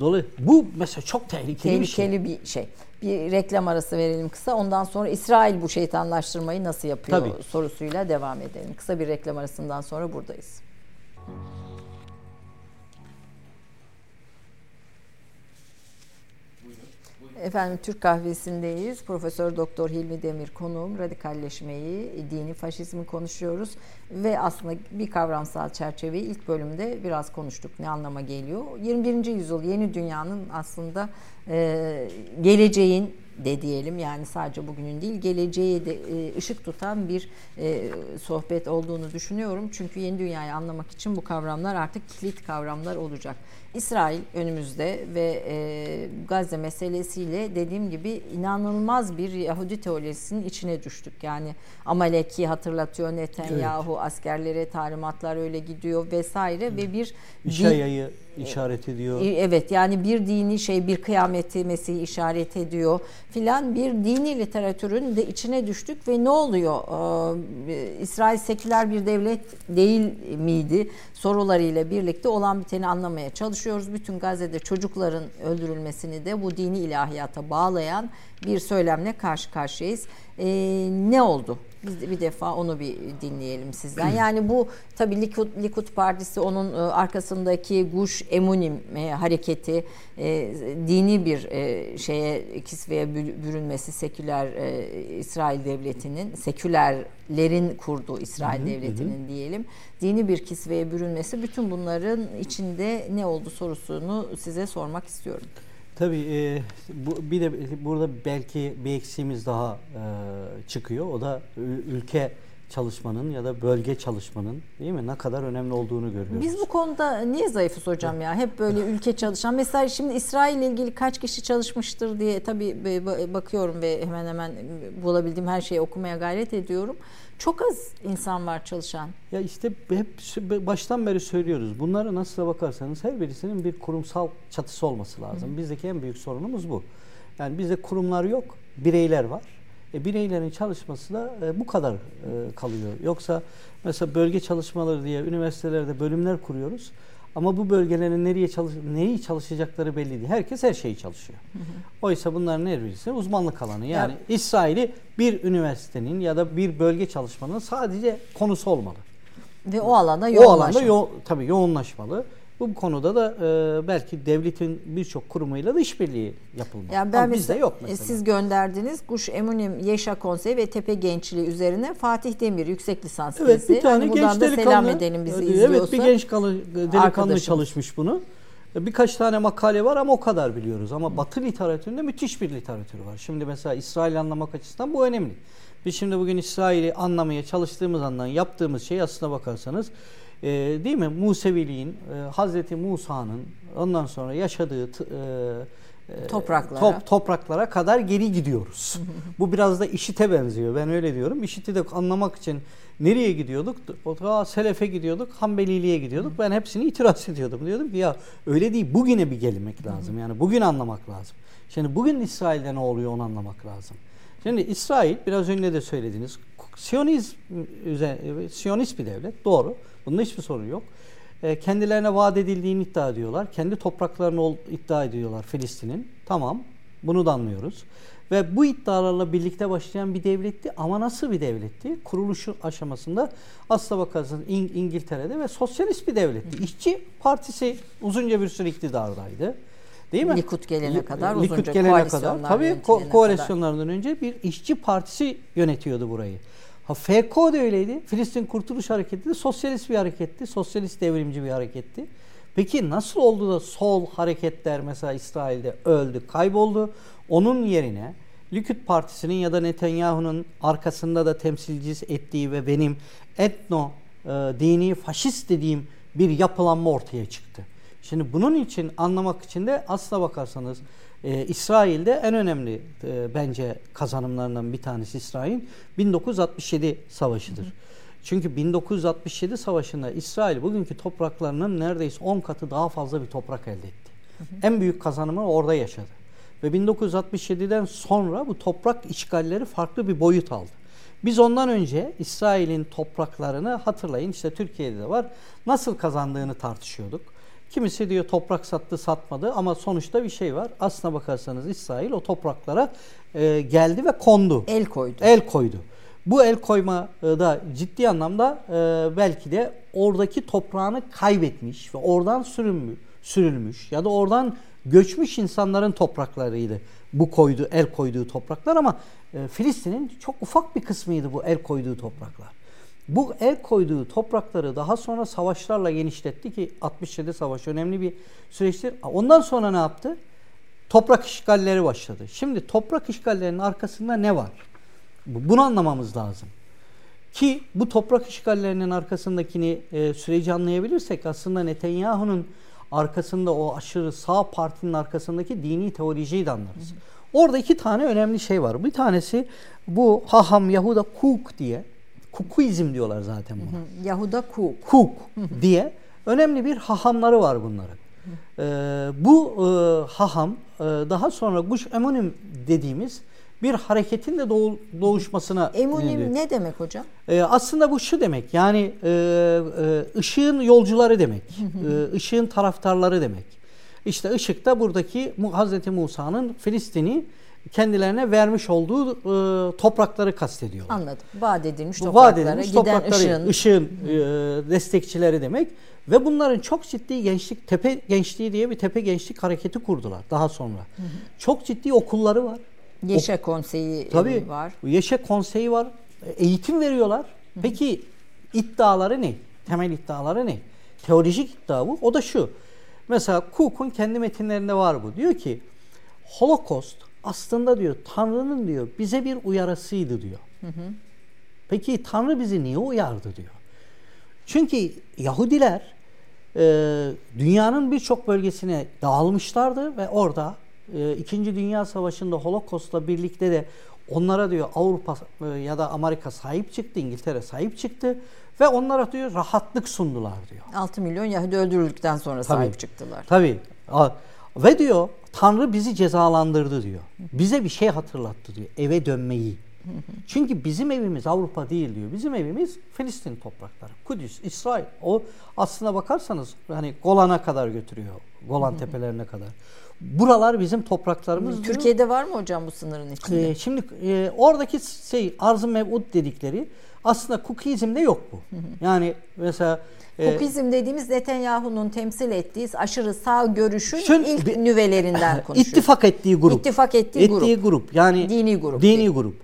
Dolayısıyla bu mesela çok tehlikeli, tehlikeli bir şey. Tehlikeli bir şey. Bir reklam arası verelim kısa. Ondan sonra İsrail bu şeytanlaştırmayı nasıl yapıyor Tabii. sorusuyla devam edelim. Kısa bir reklam arasından sonra buradayız. Efendim Türk kahvesindeyiz. Profesör Doktor Hilmi Demir konuğum. Radikalleşmeyi, dini faşizmi konuşuyoruz ve aslında bir kavramsal çerçeveyi ilk bölümde biraz konuştuk. Ne anlama geliyor? 21. yüzyıl yeni dünyanın aslında e, geleceğin de diyelim yani sadece bugünün değil geleceğe de e, ışık tutan bir e, sohbet olduğunu düşünüyorum. Çünkü yeni dünyayı anlamak için bu kavramlar artık kilit kavramlar olacak. İsrail önümüzde ve e, Gazze meselesiyle dediğim gibi inanılmaz bir Yahudi teorisinin içine düştük. Yani Amalek'i hatırlatıyor Netanyahu, evet. askerlere talimatlar öyle gidiyor vesaire evet. ve bir İşaya'yı işaret ediyor. Evet yani bir dini şey bir kıyameti Mesih'i işaret ediyor filan bir dini literatürün de içine düştük ve ne oluyor? Ee, İsrail seküler bir devlet değil miydi? Sorularıyla birlikte olan biteni anlamaya çalışıyoruz. Bütün Gazze'de çocukların öldürülmesini de bu dini ilahiyata bağlayan bir söylemle karşı karşıyayız. Ee, ne oldu? Biz de bir defa onu bir dinleyelim sizden. Yani bu tabii Likud, Likud Partisi onun e, arkasındaki Guş Emunim e, hareketi e, dini bir e, şeye kisveye bürünmesi seküler e, İsrail devletinin sekülerlerin kurduğu İsrail hı hı, devletinin hı. diyelim dini bir kisveye bürünmesi bütün bunların içinde ne oldu sorusunu size sormak istiyorum. Tabii e, bu, bir de burada belki bir eksiğimiz daha e, çıkıyor. O da ülke çalışmanın ya da bölge çalışmanın değil mi ne kadar önemli olduğunu görüyoruz. Biz bu konuda niye zayıfız hocam ya? Hep böyle ülke çalışan. Mesela şimdi İsrail ile ilgili kaç kişi çalışmıştır diye tabii bakıyorum ve hemen hemen bulabildiğim her şeyi okumaya gayret ediyorum. Çok az insan var çalışan. Ya işte hep baştan beri söylüyoruz. Bunları nasıl bakarsanız her birisinin bir kurumsal çatısı olması lazım. Hı. Bizdeki en büyük sorunumuz bu. Yani bizde kurumlar yok, bireyler var. E, bireylerin çalışması da e, bu kadar e, kalıyor. Yoksa mesela bölge çalışmaları diye üniversitelerde bölümler kuruyoruz. Ama bu bölgelerin nereye çalış neyi çalışacakları belli değil. Herkes her şeyi çalışıyor. Hı hı. Oysa bunların her birisi uzmanlık alanı. Yani ya, İsrail'i bir üniversitenin ya da bir bölge çalışmanın sadece konusu olmalı. Ve o alanda yoğunlaşmalı. O alanda yo tabii yoğunlaşmalı. Bu konuda da e, belki devletin birçok kurumuyla da işbirliği yapılmalı. Yani ben Ama bizde yok e, mesela. Siz gönderdiniz Guş Eminim Yeşa Konseyi ve Tepe Gençliği üzerine Fatih Demir yüksek lisans Evet tezi. bir tane Hani genç delikanlı. selam edelim bizi evet, izliyorsa. bir genç kalı, delikanlı Arkadaşımız. çalışmış bunu. Birkaç tane makale var ama o kadar biliyoruz. Ama Batı literatüründe müthiş bir literatür var. Şimdi mesela İsrail anlamak açısından bu önemli. Biz şimdi bugün İsrail'i anlamaya çalıştığımız andan yaptığımız şey aslına bakarsanız e, değil mi? Museviliğin, e, Hazreti Musa'nın ondan sonra yaşadığı e, e, Topraklara. top- topraklara kadar geri gidiyoruz. Bu biraz da işite benziyor. Ben öyle diyorum. İşiti de anlamak için nereye gidiyorduk? O Selefe gidiyorduk, Hanbeliliğe gidiyorduk. Ben hepsini itiraz ediyordum. Diyordum ki ya öyle değil. Bugüne bir gelmek lazım. Yani bugün anlamak lazım. Şimdi bugün İsrail'de ne oluyor onu anlamak lazım. Şimdi İsrail biraz önce de söylediniz. Siyonizm Siyonist bir devlet. Doğru. Bunda hiçbir sorun yok. E, kendilerine vaat edildiğini iddia ediyorlar. Kendi topraklarını ol- iddia ediyorlar Filistin'in. Tamam. Bunu da anlıyoruz. Ve bu iddialarla birlikte başlayan bir devletti ama nasıl bir devletti? Kuruluşu aşamasında aslına bakarsanız İng- İngiltere'de ve sosyalist bir devletti. İşçi partisi uzunca bir süre iktidardaydı. Değil mi? Likud gelene kadar, Likud uzunca gelene kadar. Tabii ko- kadar. koalisyonlardan önce bir işçi partisi yönetiyordu burayı. Ha FK da öyleydi. Filistin Kurtuluş Hareketi de sosyalist bir hareketti. Sosyalist devrimci bir hareketti. Peki nasıl oldu da sol hareketler mesela İsrail'de öldü, kayboldu? Onun yerine Likud Partisi'nin ya da Netanyahu'nun arkasında da temsilcisi ettiği ve benim etno e, dini faşist dediğim bir yapılanma ortaya çıktı. Şimdi bunun için anlamak için de aslına bakarsanız e, İsrail'de en önemli e, bence kazanımlarından bir tanesi İsrail 1967 savaşıdır. Çünkü 1967 savaşında İsrail bugünkü topraklarının neredeyse 10 katı daha fazla bir toprak elde etti. En büyük kazanımı orada yaşadı. Ve 1967'den sonra bu toprak işgalleri farklı bir boyut aldı. Biz ondan önce İsrail'in topraklarını hatırlayın işte Türkiye'de de var nasıl kazandığını tartışıyorduk. Kimisi diyor toprak sattı satmadı ama sonuçta bir şey var. Aslına bakarsanız İsrail o topraklara e, geldi ve kondu. El koydu. El koydu. Bu el koyma e, da ciddi anlamda e, belki de oradaki toprağını kaybetmiş ve oradan sürünmüş, sürülmüş ya da oradan göçmüş insanların topraklarıydı. Bu koydu, el koyduğu topraklar ama e, Filistin'in çok ufak bir kısmıydı bu el koyduğu topraklar. Bu el koyduğu toprakları daha sonra savaşlarla genişletti ki 67 savaş önemli bir süreçtir. Ondan sonra ne yaptı? Toprak işgalleri başladı. Şimdi toprak işgallerinin arkasında ne var? Bu- Bunu anlamamız lazım. Ki bu toprak işgallerinin arkasındakini e, süreci anlayabilirsek aslında Netanyahu'nun arkasında o aşırı sağ partinin arkasındaki dini teolojiyi de anlarız. Orada iki tane önemli şey var. Bir tanesi bu Haham Yahuda Kuk diye Kukuizm diyorlar zaten buna. Yahuda Kuk. Kuk diye önemli bir hahamları var bunların. Ee, bu e, haham e, daha sonra Guş Emunim dediğimiz bir hareketin de doğu- doğuşmasına Emunim ne demek hocam? Ee, aslında bu şu demek yani e, e, ışığın yolcuları demek, e, ışığın taraftarları demek. İşte ışık da buradaki Hazreti Musa'nın Filistin'i kendilerine vermiş olduğu e, toprakları kastediyorlar. Anladım. Vaat edilmiş topraklara vaat edilmiş giden toprakları, ışığın. ışığın e, destekçileri demek. Ve bunların çok ciddi gençlik, tepe gençliği diye bir tepe gençlik hareketi kurdular daha sonra. Çok ciddi okulları var. Yeşe Konseyi Tabii var. Yeşe konseyi var. E, Eğitim veriyorlar. Peki iddiaları ne? Temel iddiaları ne? Teolojik iddia bu. O da şu. Mesela Cook'un kendi metinlerinde var bu. Diyor ki Holocaust aslında diyor Tanrı'nın diyor bize bir uyarısıydı diyor. Peki Tanrı bizi niye uyardı diyor. Çünkü Yahudiler e, dünyanın birçok bölgesine dağılmışlardı ve orada e, İkinci Dünya Savaşı'nda Holocaust'la birlikte de onlara diyor Avrupa e, ya da Amerika sahip çıktı, İngiltere sahip çıktı ve onlara diyor rahatlık sundular diyor. 6 milyon Yahudi öldürüldükten sonra sahip çıktılar. Tabii. Ve diyor Tanrı bizi cezalandırdı diyor. Bize bir şey hatırlattı diyor. Eve dönmeyi. Çünkü bizim evimiz Avrupa değil diyor. Bizim evimiz Filistin toprakları. Kudüs, İsrail. O aslına bakarsanız hani Golan'a kadar götürüyor. Golan tepelerine kadar. Buralar bizim topraklarımız. diyor. Türkiye'de var mı hocam bu sınırın içinde? Ee, şimdi e, oradaki şey arz-ı mev'ud dedikleri aslında Kukizm'de yok bu. Yani mesela e, Kukizm dediğimiz Netanyahu'nun temsil ettiği aşırı sağ görüşün Şun- ilk bir- nüvelerinden konuşuyor. ittifak ettiği grup. İttifak ettiği grup. grup. Yani Dini grup Dini değil. grup.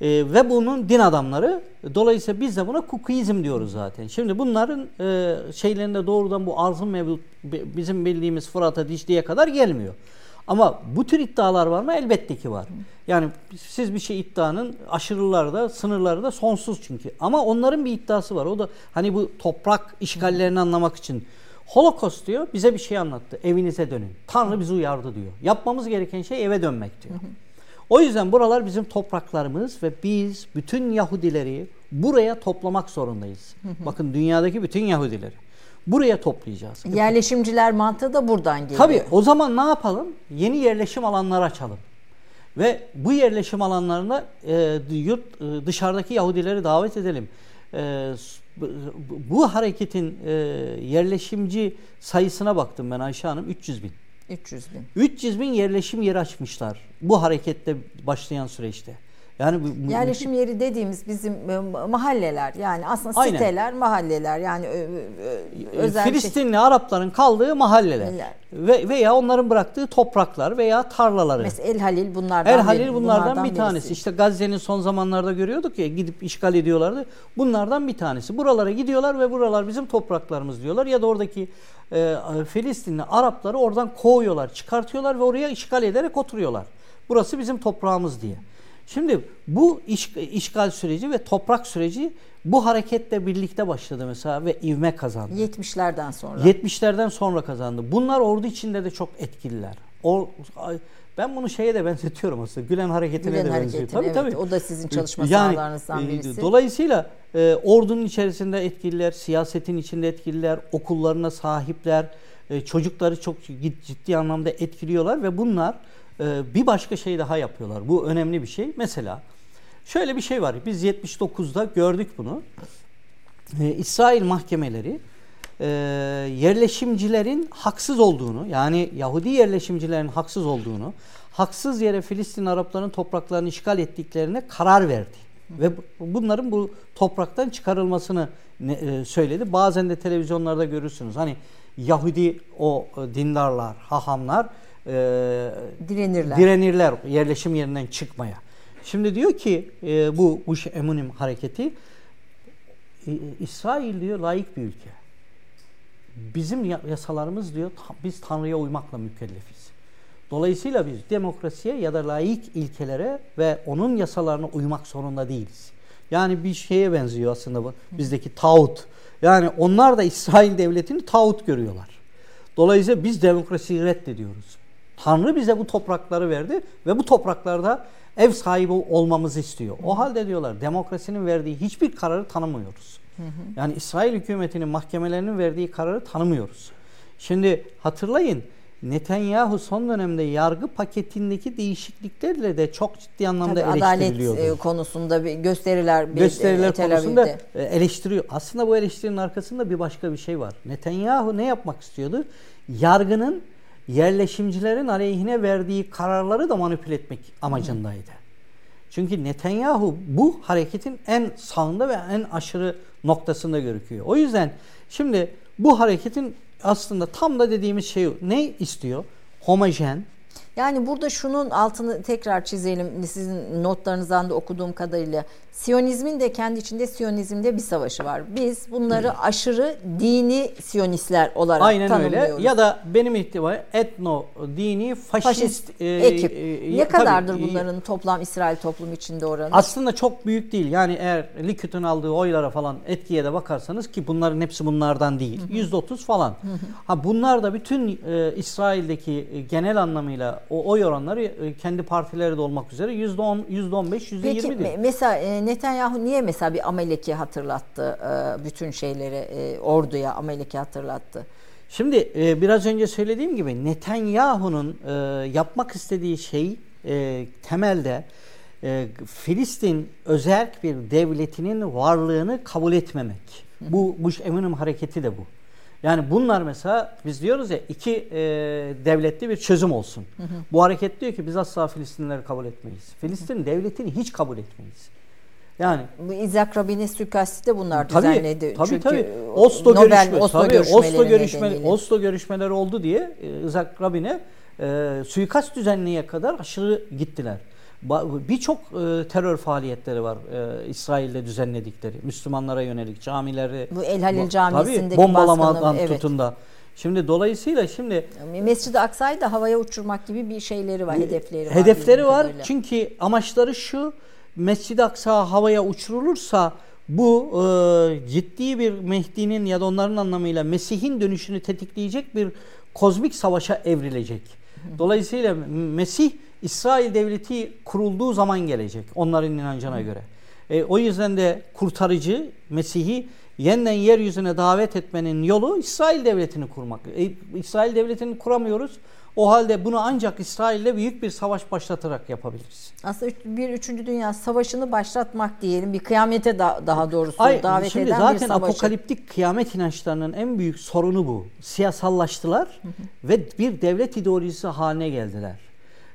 Ee, ve bunun din adamları. Dolayısıyla biz de buna Kukizm diyoruz zaten. Şimdi bunların e, şeylerinde doğrudan bu arz-ı bi- bizim bildiğimiz Fırat'a Dicle'ye kadar gelmiyor. Ama bu tür iddialar var mı? Elbette ki var. Yani siz bir şey iddianın aşırıları da sınırları da sonsuz çünkü. Ama onların bir iddiası var. O da hani bu toprak işgallerini anlamak için. Holocaust diyor bize bir şey anlattı. Evinize dönün. Tanrı bizi uyardı diyor. Yapmamız gereken şey eve dönmek diyor. O yüzden buralar bizim topraklarımız ve biz bütün Yahudileri buraya toplamak zorundayız. Bakın dünyadaki bütün Yahudileri buraya toplayacağız. Yerleşimciler mantığı da buradan geliyor. Tabii o zaman ne yapalım? Yeni yerleşim alanları açalım. Ve bu yerleşim alanlarına e, yurt e, dışarıdaki Yahudileri davet edelim. E, bu- hareketin e, yerleşimci sayısına baktım ben Ayşe Hanım 300 bin. 300 bin. 300 bin yerleşim yeri açmışlar bu harekette başlayan süreçte. Yani bu, Yerleşim yeri dediğimiz bizim e, mahalleler yani aslında Aynen. siteler, mahalleler yani ö- ö- özel şey. Filistinli Arapların kaldığı mahalleler ve veya onların bıraktığı topraklar veya tarlaları. Mesela El Halil bunlardan Er Halil biri- bunlardan, bir birisi. tanesi. İşte Gazze'nin son zamanlarda görüyorduk ya gidip işgal ediyorlardı. Bunlardan bir tanesi. Buralara gidiyorlar ve buralar bizim topraklarımız diyorlar. Ya da oradaki e, Filistinli Arapları oradan kovuyorlar, çıkartıyorlar ve oraya işgal ederek oturuyorlar. Burası bizim toprağımız diye. Şimdi bu iş, işgal süreci ve toprak süreci bu hareketle birlikte başladı mesela ve ivme kazandı. 70'lerden sonra. 70'lerden sonra kazandı. Bunlar ordu içinde de çok etkililer. O, ben bunu şeye de benzetiyorum aslında. Gülen hareketine Gülen de benziyor. Tabii evet. tabii. O da sizin çalışma Yani, sahalarınızdan e, birisi. Dolayısıyla e, ordunun içerisinde etkililer, siyasetin içinde etkililer, okullarına sahipler, e, çocukları çok ciddi anlamda etkiliyorlar ve bunlar e, bir başka şey daha yapıyorlar. Bu önemli bir şey. Mesela şöyle bir şey var. Biz 79'da gördük bunu. E, İsrail mahkemeleri e, yerleşimcilerin haksız olduğunu yani Yahudi yerleşimcilerin haksız olduğunu haksız yere Filistin Arapların topraklarını işgal ettiklerine karar verdi. Ve bu- bunların bu topraktan çıkarılmasını e, söyledi. Bazen de televizyonlarda görürsünüz. Hani Yahudi o dindarlar, hahamlar e, Direnirler. direnirler yerleşim yerinden çıkmaya. Şimdi diyor ki e, bu Guş Emunim hareketi e, İsrail diyor layık bir ülke. Bizim ya- yasalarımız diyor biz Tanrı'ya uymakla mükellefiz. Dolayısıyla biz demokrasiye ya da layık ilkelere ve onun yasalarına uymak zorunda değiliz. Yani bir şeye benziyor aslında bu bizdeki tağut. Yani onlar da İsrail devletini tağut görüyorlar. Dolayısıyla biz demokrasiyi reddediyoruz. Tanrı bize bu toprakları verdi ve bu topraklarda ev sahibi olmamızı istiyor. O halde diyorlar demokrasinin verdiği hiçbir kararı tanımıyoruz. Yani İsrail hükümetinin mahkemelerinin verdiği kararı tanımıyoruz. Şimdi hatırlayın Netanyahu son dönemde yargı paketindeki değişikliklerle de çok ciddi anlamda Tabii adalet eleştiriliyordu e, konusunda bir gösteriler bir gösteriler Tel konusunda e, eleştiriyor. Aslında bu eleştirinin arkasında bir başka bir şey var. Netanyahu ne yapmak istiyordu? Yargının yerleşimcilerin aleyhine verdiği kararları da manipüle etmek amacındaydı. Çünkü Netanyahu bu hareketin en sağında ve en aşırı noktasında gözüküyor. O yüzden şimdi bu hareketin aslında tam da dediğimiz şey ne istiyor? Homojen, Yani burada şunun altını tekrar çizelim. Sizin notlarınızdan da okuduğum kadarıyla Siyonizmin de kendi içinde Siyonizmde bir savaşı var. Biz bunları aşırı dini Siyonistler olarak Aynen tanımlıyoruz. öyle. Ya da benim ihtimalle etno dini faşist, faşist e, ekip. e, ne tabii, kadardır e, bunların toplam İsrail toplumu içinde oranı? Aslında çok büyük değil. Yani eğer Likud'un aldığı oylara falan etkiye de bakarsanız ki bunların hepsi bunlardan değil. %30 falan. Ha bunlar da bütün e, İsrail'deki e, genel anlamıyla o oy oranları e, kendi partileri de olmak üzere %10, %15, %20 Peki değil. me- mesela e, Netanyahu niye mesela bir Amelek'i hatırlattı e, bütün şeyleri orduya Amelek'i hatırlattı? Şimdi biraz önce söylediğim gibi Netanyahu'nun yapmak istediği şey temelde Filistin özerk bir devletinin varlığını kabul etmemek. Bu Guş Eminim hareketi de bu. Yani bunlar mesela biz diyoruz ya iki e, devletli bir çözüm olsun. Hı hı. Bu hareket diyor ki biz asla Filistinlileri kabul etmeyiz. Filistin hı hı. devletini hiç kabul etmeyiz. Yani bu İzak Rabin'in suikasti de bunlar tabii, düzenledi. Tabii Çünkü tabii. Oslo Nobel, görüşme, Oslo, tabii, görüşmeleri Oslo görüşmeleri Oslo görüşmeleri oldu diye e, İzak Rabin'e e, suikast düzenliğe kadar aşırı gittiler. Birçok e, terör faaliyetleri var e, İsrail'de düzenledikleri. Müslümanlara yönelik camileri. Bu El Halil Camisi'ndeki bombalamadan evet. tutun da. Şimdi dolayısıyla şimdi Mescid-i Aksa'yı da havaya uçurmak gibi bir şeyleri var, hedefleri var. Hedefleri var. Kadarıyla. Çünkü amaçları şu. Mescid-i Aksa havaya uçurulursa bu e, ciddi bir Mehdi'nin ya da onların anlamıyla Mesih'in dönüşünü tetikleyecek bir kozmik savaşa evrilecek. Dolayısıyla Mesih İsrail devleti kurulduğu zaman gelecek onların inancına göre. E, o yüzden de kurtarıcı Mesih'i yeniden yeryüzüne davet etmenin yolu İsrail devletini kurmak. E, İsrail devletini kuramıyoruz. O halde bunu ancak İsrail'le büyük bir savaş başlatarak yapabiliriz. Aslında bir üçüncü dünya savaşını başlatmak diyelim. Bir kıyamete da, daha doğrusu Ay, davet şimdi eden zaten bir savaşı. apokaliptik kıyamet inançlarının en büyük sorunu bu. Siyasallaştılar hı hı. ve bir devlet ideolojisi haline geldiler.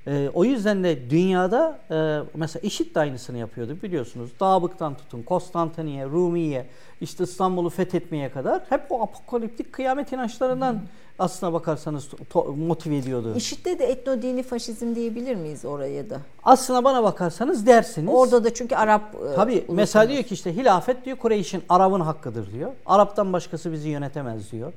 E, o yüzden de dünyada e, mesela IŞİD de aynısını yapıyordu biliyorsunuz. Dağbık'tan tutun Konstantiniye, Rumiye, işte İstanbul'u fethetmeye kadar hep o apokaliptik kıyamet inançlarından hmm. aslına bakarsanız motive ediyordu. IŞİD'de de etno dini faşizm diyebilir miyiz oraya da? Aslına bana bakarsanız dersiniz. Orada da çünkü Arap e, Tabii mesela diyor ki işte hilafet diyor Kureyş'in Arap'ın hakkıdır diyor. Arap'tan başkası bizi yönetemez diyor.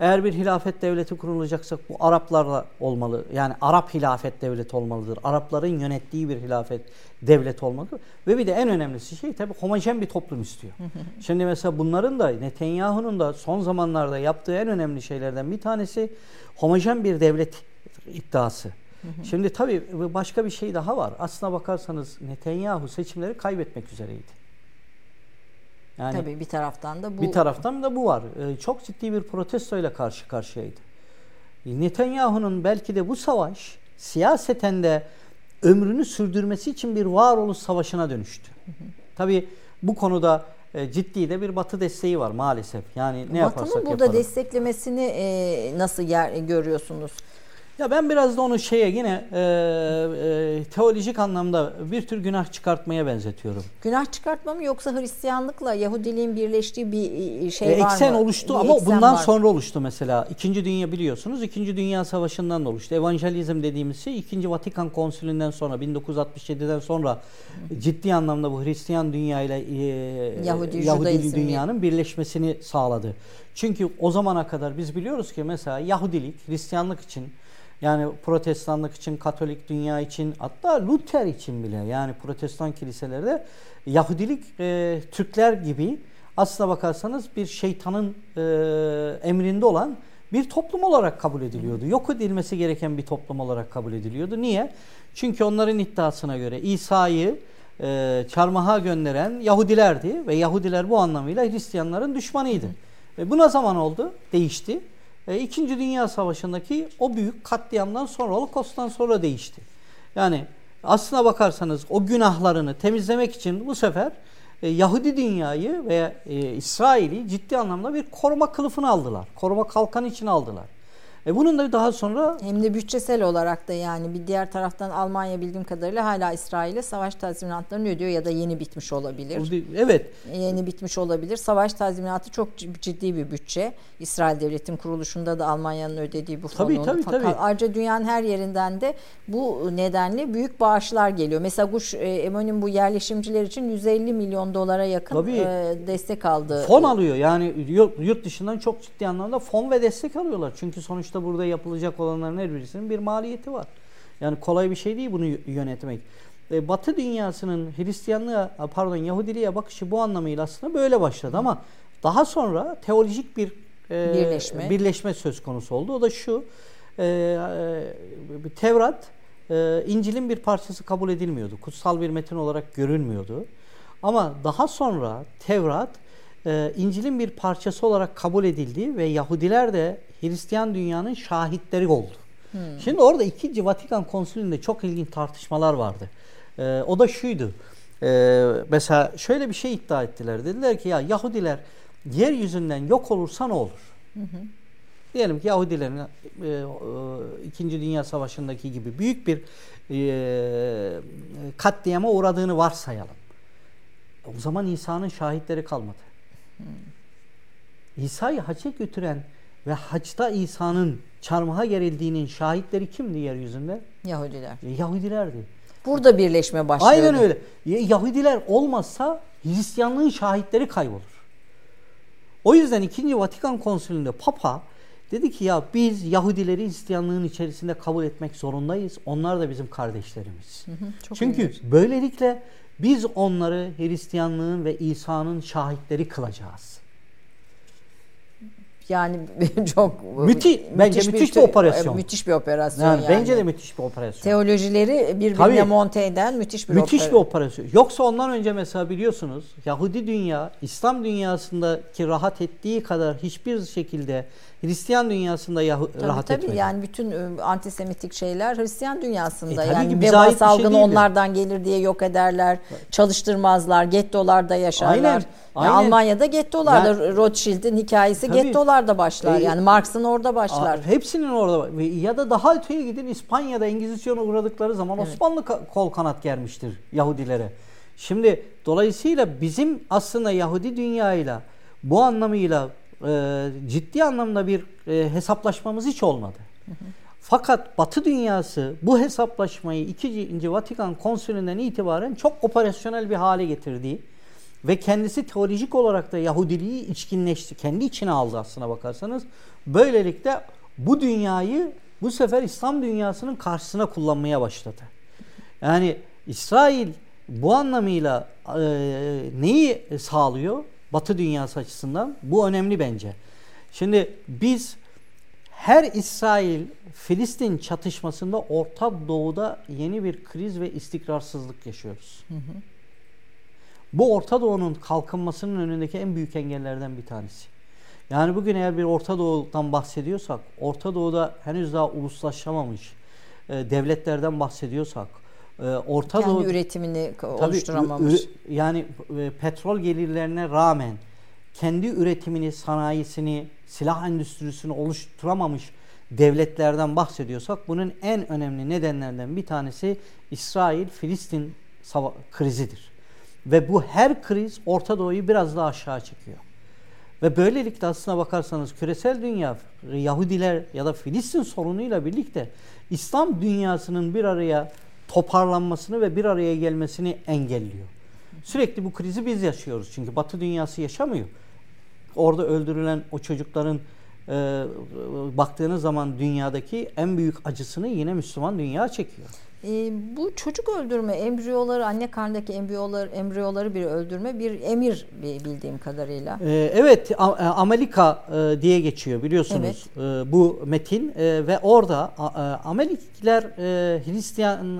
Eğer bir hilafet devleti kurulacaksa bu Araplarla olmalı. Yani Arap hilafet devleti olmalıdır. Arapların yönettiği bir hilafet devlet olmalıdır. Ve bir de en önemlisi şey tabii homojen bir toplum istiyor. Şimdi mesela bunların da Netanyahu'nun da son zamanlarda yaptığı en önemli şeylerden bir tanesi homojen bir devlet iddiası. Şimdi tabii başka bir şey daha var. Aslına bakarsanız Netanyahu seçimleri kaybetmek üzereydi. Yani Tabii bir taraftan da bu bir taraftan da bu var. Ee, çok ciddi bir protestoyla karşı karşıyaydı. Netanyahu'nun belki de bu savaş siyaseten de ömrünü sürdürmesi için bir varoluş savaşına dönüştü. Hı Tabii bu konuda e, ciddi de bir Batı desteği var maalesef. Yani ne Batı'nın yaparsak burada desteklemesini e, nasıl yer, görüyorsunuz? Ya ben biraz da onu şeye yine e, e, teolojik anlamda bir tür günah çıkartmaya benzetiyorum. Günah çıkartma mı yoksa Hristiyanlıkla Yahudiliğin birleştiği bir e, şey e, var eksen mı? oluştu bir ama bundan var. sonra oluştu mesela. İkinci Dünya biliyorsunuz. İkinci Dünya Savaşı'ndan da oluştu. Evangelizm dediğimiz şey İkinci Vatikan Konsülü'nden sonra 1967'den sonra ciddi anlamda bu Hristiyan dünya ile e, Yahudi, Yahudi dünyanın birleşmesini sağladı. Çünkü o zamana kadar biz biliyoruz ki mesela Yahudilik Hristiyanlık için yani protestanlık için, katolik dünya için hatta Luther için bile yani protestan kiliselerde Yahudilik e, Türkler gibi aslına bakarsanız bir şeytanın e, emrinde olan bir toplum olarak kabul ediliyordu. Yok edilmesi gereken bir toplum olarak kabul ediliyordu. Niye? Çünkü onların iddiasına göre İsa'yı e, çarmıha gönderen Yahudilerdi ve Yahudiler bu anlamıyla Hristiyanların düşmanıydı. Ve bu ne zaman oldu? Değişti. E, İkinci Dünya Savaşı'ndaki o büyük katliamdan sonra, Holocaust'tan sonra değişti. Yani aslına bakarsanız o günahlarını temizlemek için bu sefer e, Yahudi dünyayı veya e, İsrail'i ciddi anlamda bir koruma kılıfını aldılar. Koruma kalkan için aldılar. E bunun da daha sonra hem de bütçesel olarak da yani bir diğer taraftan Almanya bildiğim kadarıyla hala İsrail'e savaş tazminatlarını ödüyor ya da yeni bitmiş olabilir. Evet. Yeni bitmiş olabilir. Savaş tazminatı çok ciddi bir bütçe. İsrail devletin kuruluşunda da Almanya'nın ödediği bu fonu. Tabii tabii Fakat tabii. Ayrıca dünyanın her yerinden de bu nedenle büyük bağışlar geliyor. Mesela Guş e, Emon'un bu yerleşimciler için 150 milyon dolara yakın tabii. E, destek aldı. Fon alıyor. Yani yurt dışından çok ciddi anlamda fon ve destek alıyorlar. Çünkü sonuçta sonuçta burada yapılacak olanların her birisinin bir maliyeti var. Yani kolay bir şey değil bunu yönetmek. E, Batı dünyasının Hristiyanlığa, pardon Yahudiliğe bakışı bu anlamıyla aslında böyle başladı ama daha sonra teolojik bir e, birleşme. birleşme söz konusu oldu. O da şu, e, e, Tevrat e, İncil'in bir parçası kabul edilmiyordu. Kutsal bir metin olarak görünmüyordu. Ama daha sonra Tevrat e, İncil'in bir parçası olarak kabul edildi ve Yahudiler de Hristiyan dünyanın şahitleri oldu. Hmm. Şimdi orada ikinci Vatikan Konsülü'nde çok ilginç tartışmalar vardı. E, o da şuydu. E, mesela şöyle bir şey iddia ettiler. Dediler ki ya Yahudiler yeryüzünden yok olursa ne olur? Hı hı. Diyelim ki Yahudilerin e, e, İkinci Dünya Savaşı'ndaki gibi büyük bir e, katliama uğradığını varsayalım. O zaman İsa'nın şahitleri kalmadı. Hmm. İsa'yı hacca götüren ve haçta İsa'nın çarmıha gerildiğinin şahitleri kimdi yeryüzünde? Yahudiler. E, Yahudilerdi. Burada birleşme başlıyor. Aynen öyle. Yahudiler olmazsa Hristiyanlığın şahitleri kaybolur. O yüzden 2. Vatikan Konsülü'nde Papa dedi ki ya biz Yahudileri Hristiyanlığın içerisinde kabul etmek zorundayız. Onlar da bizim kardeşlerimiz. Hı hı, çok Çünkü ilginç. böylelikle biz onları Hristiyanlığın ve İsa'nın şahitleri kılacağız. Yani çok müthiş bence müthiş, müthiş bir, bir operasyon. Müthiş bir operasyon yani. yani. Bence de müthiş bir operasyon. Teolojileri birbirine Tabii, monte eden müthiş bir müthiş operasyon. bir operasyon. Yoksa ondan önce mesela biliyorsunuz Yahudi dünya İslam dünyasındaki rahat ettiği kadar hiçbir şekilde Hristiyan dünyasında Yahu tabii, rahat tabii, etmedi. yani bütün ıı, antisemitik şeyler Hristiyan dünyasında. E, yani veba şey salgını şey onlardan gelir diye yok ederler. Çalıştırmazlar. Gettolarda yaşarlar. Aynen. Aynen. Almanya'da gettolarda yani, Rothschild'in hikayesi tabii, gettolarda başlar. E, yani Marx'ın orada başlar. hepsinin orada. Ya da daha öteye gidin İspanya'da Engizisyon'a uğradıkları zaman evet. Osmanlı kol kanat germiştir Yahudilere. Şimdi dolayısıyla bizim aslında Yahudi dünyayla bu anlamıyla e, ciddi anlamda bir e, hesaplaşmamız hiç olmadı. Hı hı. Fakat Batı dünyası bu hesaplaşmayı 2. Vatikan Konsülü'nden itibaren çok operasyonel bir hale getirdiği ve kendisi teolojik olarak da Yahudiliği içkinleşti. Kendi içine aldı aslına bakarsanız. Böylelikle bu dünyayı bu sefer İslam dünyasının karşısına kullanmaya başladı. Yani İsrail bu anlamıyla e, neyi sağlıyor? Batı dünyası açısından bu önemli bence. Şimdi biz her İsrail Filistin çatışmasında Orta Doğu'da yeni bir kriz ve istikrarsızlık yaşıyoruz. Hı hı. Bu Orta Doğu'nun kalkınmasının önündeki en büyük engellerden bir tanesi. Yani bugün eğer bir Orta Doğu'dan bahsediyorsak, Orta Doğu'da henüz daha uluslaşamamış e, devletlerden bahsediyorsak, Orta Kendi Doğu üretimini oluşturamamış. Tabii, yani e, petrol gelirlerine rağmen kendi üretimini, sanayisini, silah endüstrisini oluşturamamış devletlerden bahsediyorsak bunun en önemli nedenlerden bir tanesi İsrail-Filistin krizidir. Ve bu her kriz Orta Doğu'yu biraz daha aşağı çekiyor. Ve böylelikle aslına bakarsanız küresel dünya Yahudiler ya da Filistin sorunuyla birlikte İslam dünyasının bir araya toparlanmasını ve bir araya gelmesini engelliyor. Sürekli bu krizi biz yaşıyoruz çünkü Batı dünyası yaşamıyor. Orada öldürülen o çocukların e, baktığınız zaman dünyadaki en büyük acısını yine Müslüman dünya çekiyor. E, bu çocuk öldürme, embriyoları, anne karnındaki embriyolar, embriyoları bir öldürme bir emir bildiğim kadarıyla. E, evet, Amerika e, diye geçiyor biliyorsunuz evet. e, bu metin e, ve orada e, Amerikler e, Hristiyan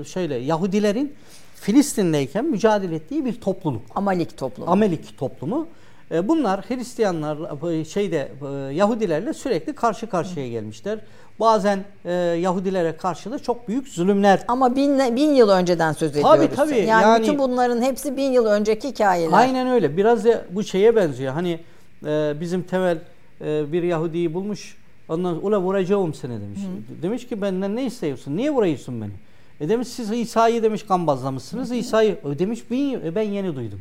e, şöyle Yahudilerin Filistin'deyken mücadele ettiği bir topluluk. Amalik toplumu. Amalik toplumu. E, bunlar Hristiyanlar e, şeyde e, Yahudilerle sürekli karşı karşıya gelmişler. Bazen e, Yahudilere karşı da çok büyük zulümler. Ama bin, bin yıl önceden söz ediyoruz. Tabii tabii. Yani, yani bütün bunların hepsi bin yıl önceki hikayeler. Aynen öyle. Biraz da bu şeye benziyor. Hani e, bizim temel e, bir Yahudi'yi bulmuş. Ondan ula vuracağım seni demiş. Hı. Demiş ki benden ne istiyorsun? Niye vuruyorsun beni? E demiş siz İsa'yı demiş gambazlamışsınız. İsa'yı e demiş bin, e, ben yeni duydum.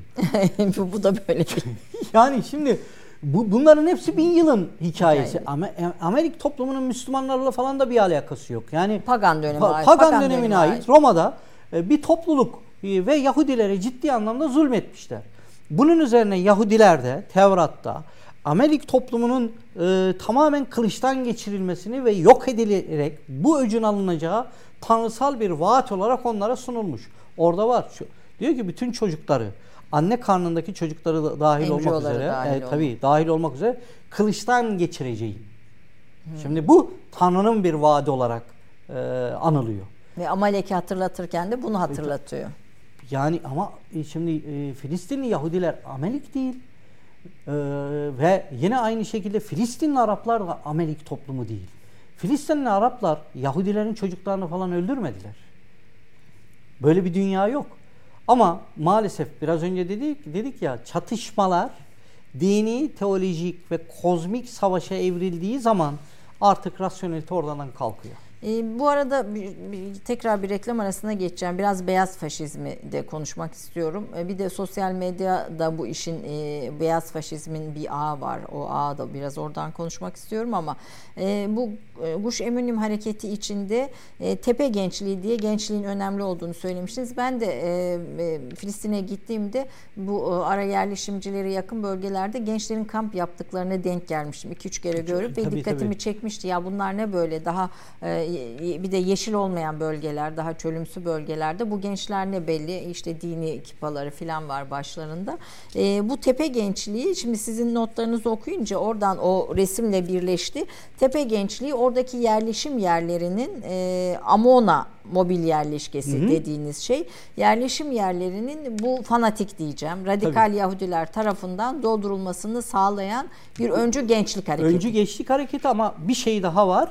bu da böyle yani şimdi bu, bunların hepsi bin yılın hikayesi. Ama e, Amerik toplumunun Müslümanlarla falan da bir alakası yok. Yani pagan dönemi pa, ait. Pagan, pagan dönemine, dönemine ait. ait. Roma'da e, bir topluluk e, ve Yahudilere ciddi anlamda zulmetmişler. Bunun üzerine Yahudiler de Tevrat'ta Amerik toplumunun e, tamamen kılıçtan geçirilmesini ve yok edilerek bu öcün alınacağı tanrısal bir vaat olarak onlara sunulmuş. Orada var. Diyor ki bütün çocukları anne karnındaki çocukları da dahil olmak üzere dahil e, tabii dahil olmak üzere kılıçtan geçireceğim. Hmm. Şimdi bu Tanrı'nın bir vaadi olarak e, anılıyor. Ve Amalek'i hatırlatırken de bunu hatırlatıyor. Yani ama e, şimdi e, Filistinli Yahudiler Amelik değil. E, ve yine aynı şekilde Filistinli Araplar da Amelik toplumu değil. Filistinli Araplar Yahudilerin çocuklarını falan öldürmediler. Böyle bir dünya yok. Ama maalesef biraz önce dedik dedik ya çatışmalar dini, teolojik ve kozmik savaşa evrildiği zaman artık rasyonelite oradan kalkıyor. E, bu arada bir, bir, tekrar bir reklam arasına geçeceğim. Biraz beyaz faşizmi de konuşmak istiyorum. E, bir de sosyal medyada bu işin e, beyaz faşizmin bir ağı var. O ağı da biraz oradan konuşmak istiyorum ama e, bu e, Guş Eminim hareketi içinde e, tepe gençliği diye gençliğin önemli olduğunu söylemiştiniz. Ben de e, e, Filistin'e gittiğimde bu e, ara yerleşimcileri yakın bölgelerde gençlerin kamp yaptıklarına denk gelmiştim. 2-3 kere görüp tabii, ve dikkatimi tabii. çekmişti. Ya bunlar ne böyle daha e, bir de yeşil olmayan bölgeler, daha çölümsü bölgelerde bu gençler ne belli? İşte dini kipaları falan var başlarında. E, bu tepe gençliği şimdi sizin notlarınızı okuyunca oradan o resimle birleşti. Tepe gençliği oradaki yerleşim yerlerinin e, Amona mobil yerleşkesi hı hı. dediğiniz şey yerleşim yerlerinin bu fanatik diyeceğim radikal Tabii. Yahudiler tarafından doldurulmasını sağlayan bir öncü gençlik hareketi. Öncü gençlik hareketi ama bir şey daha var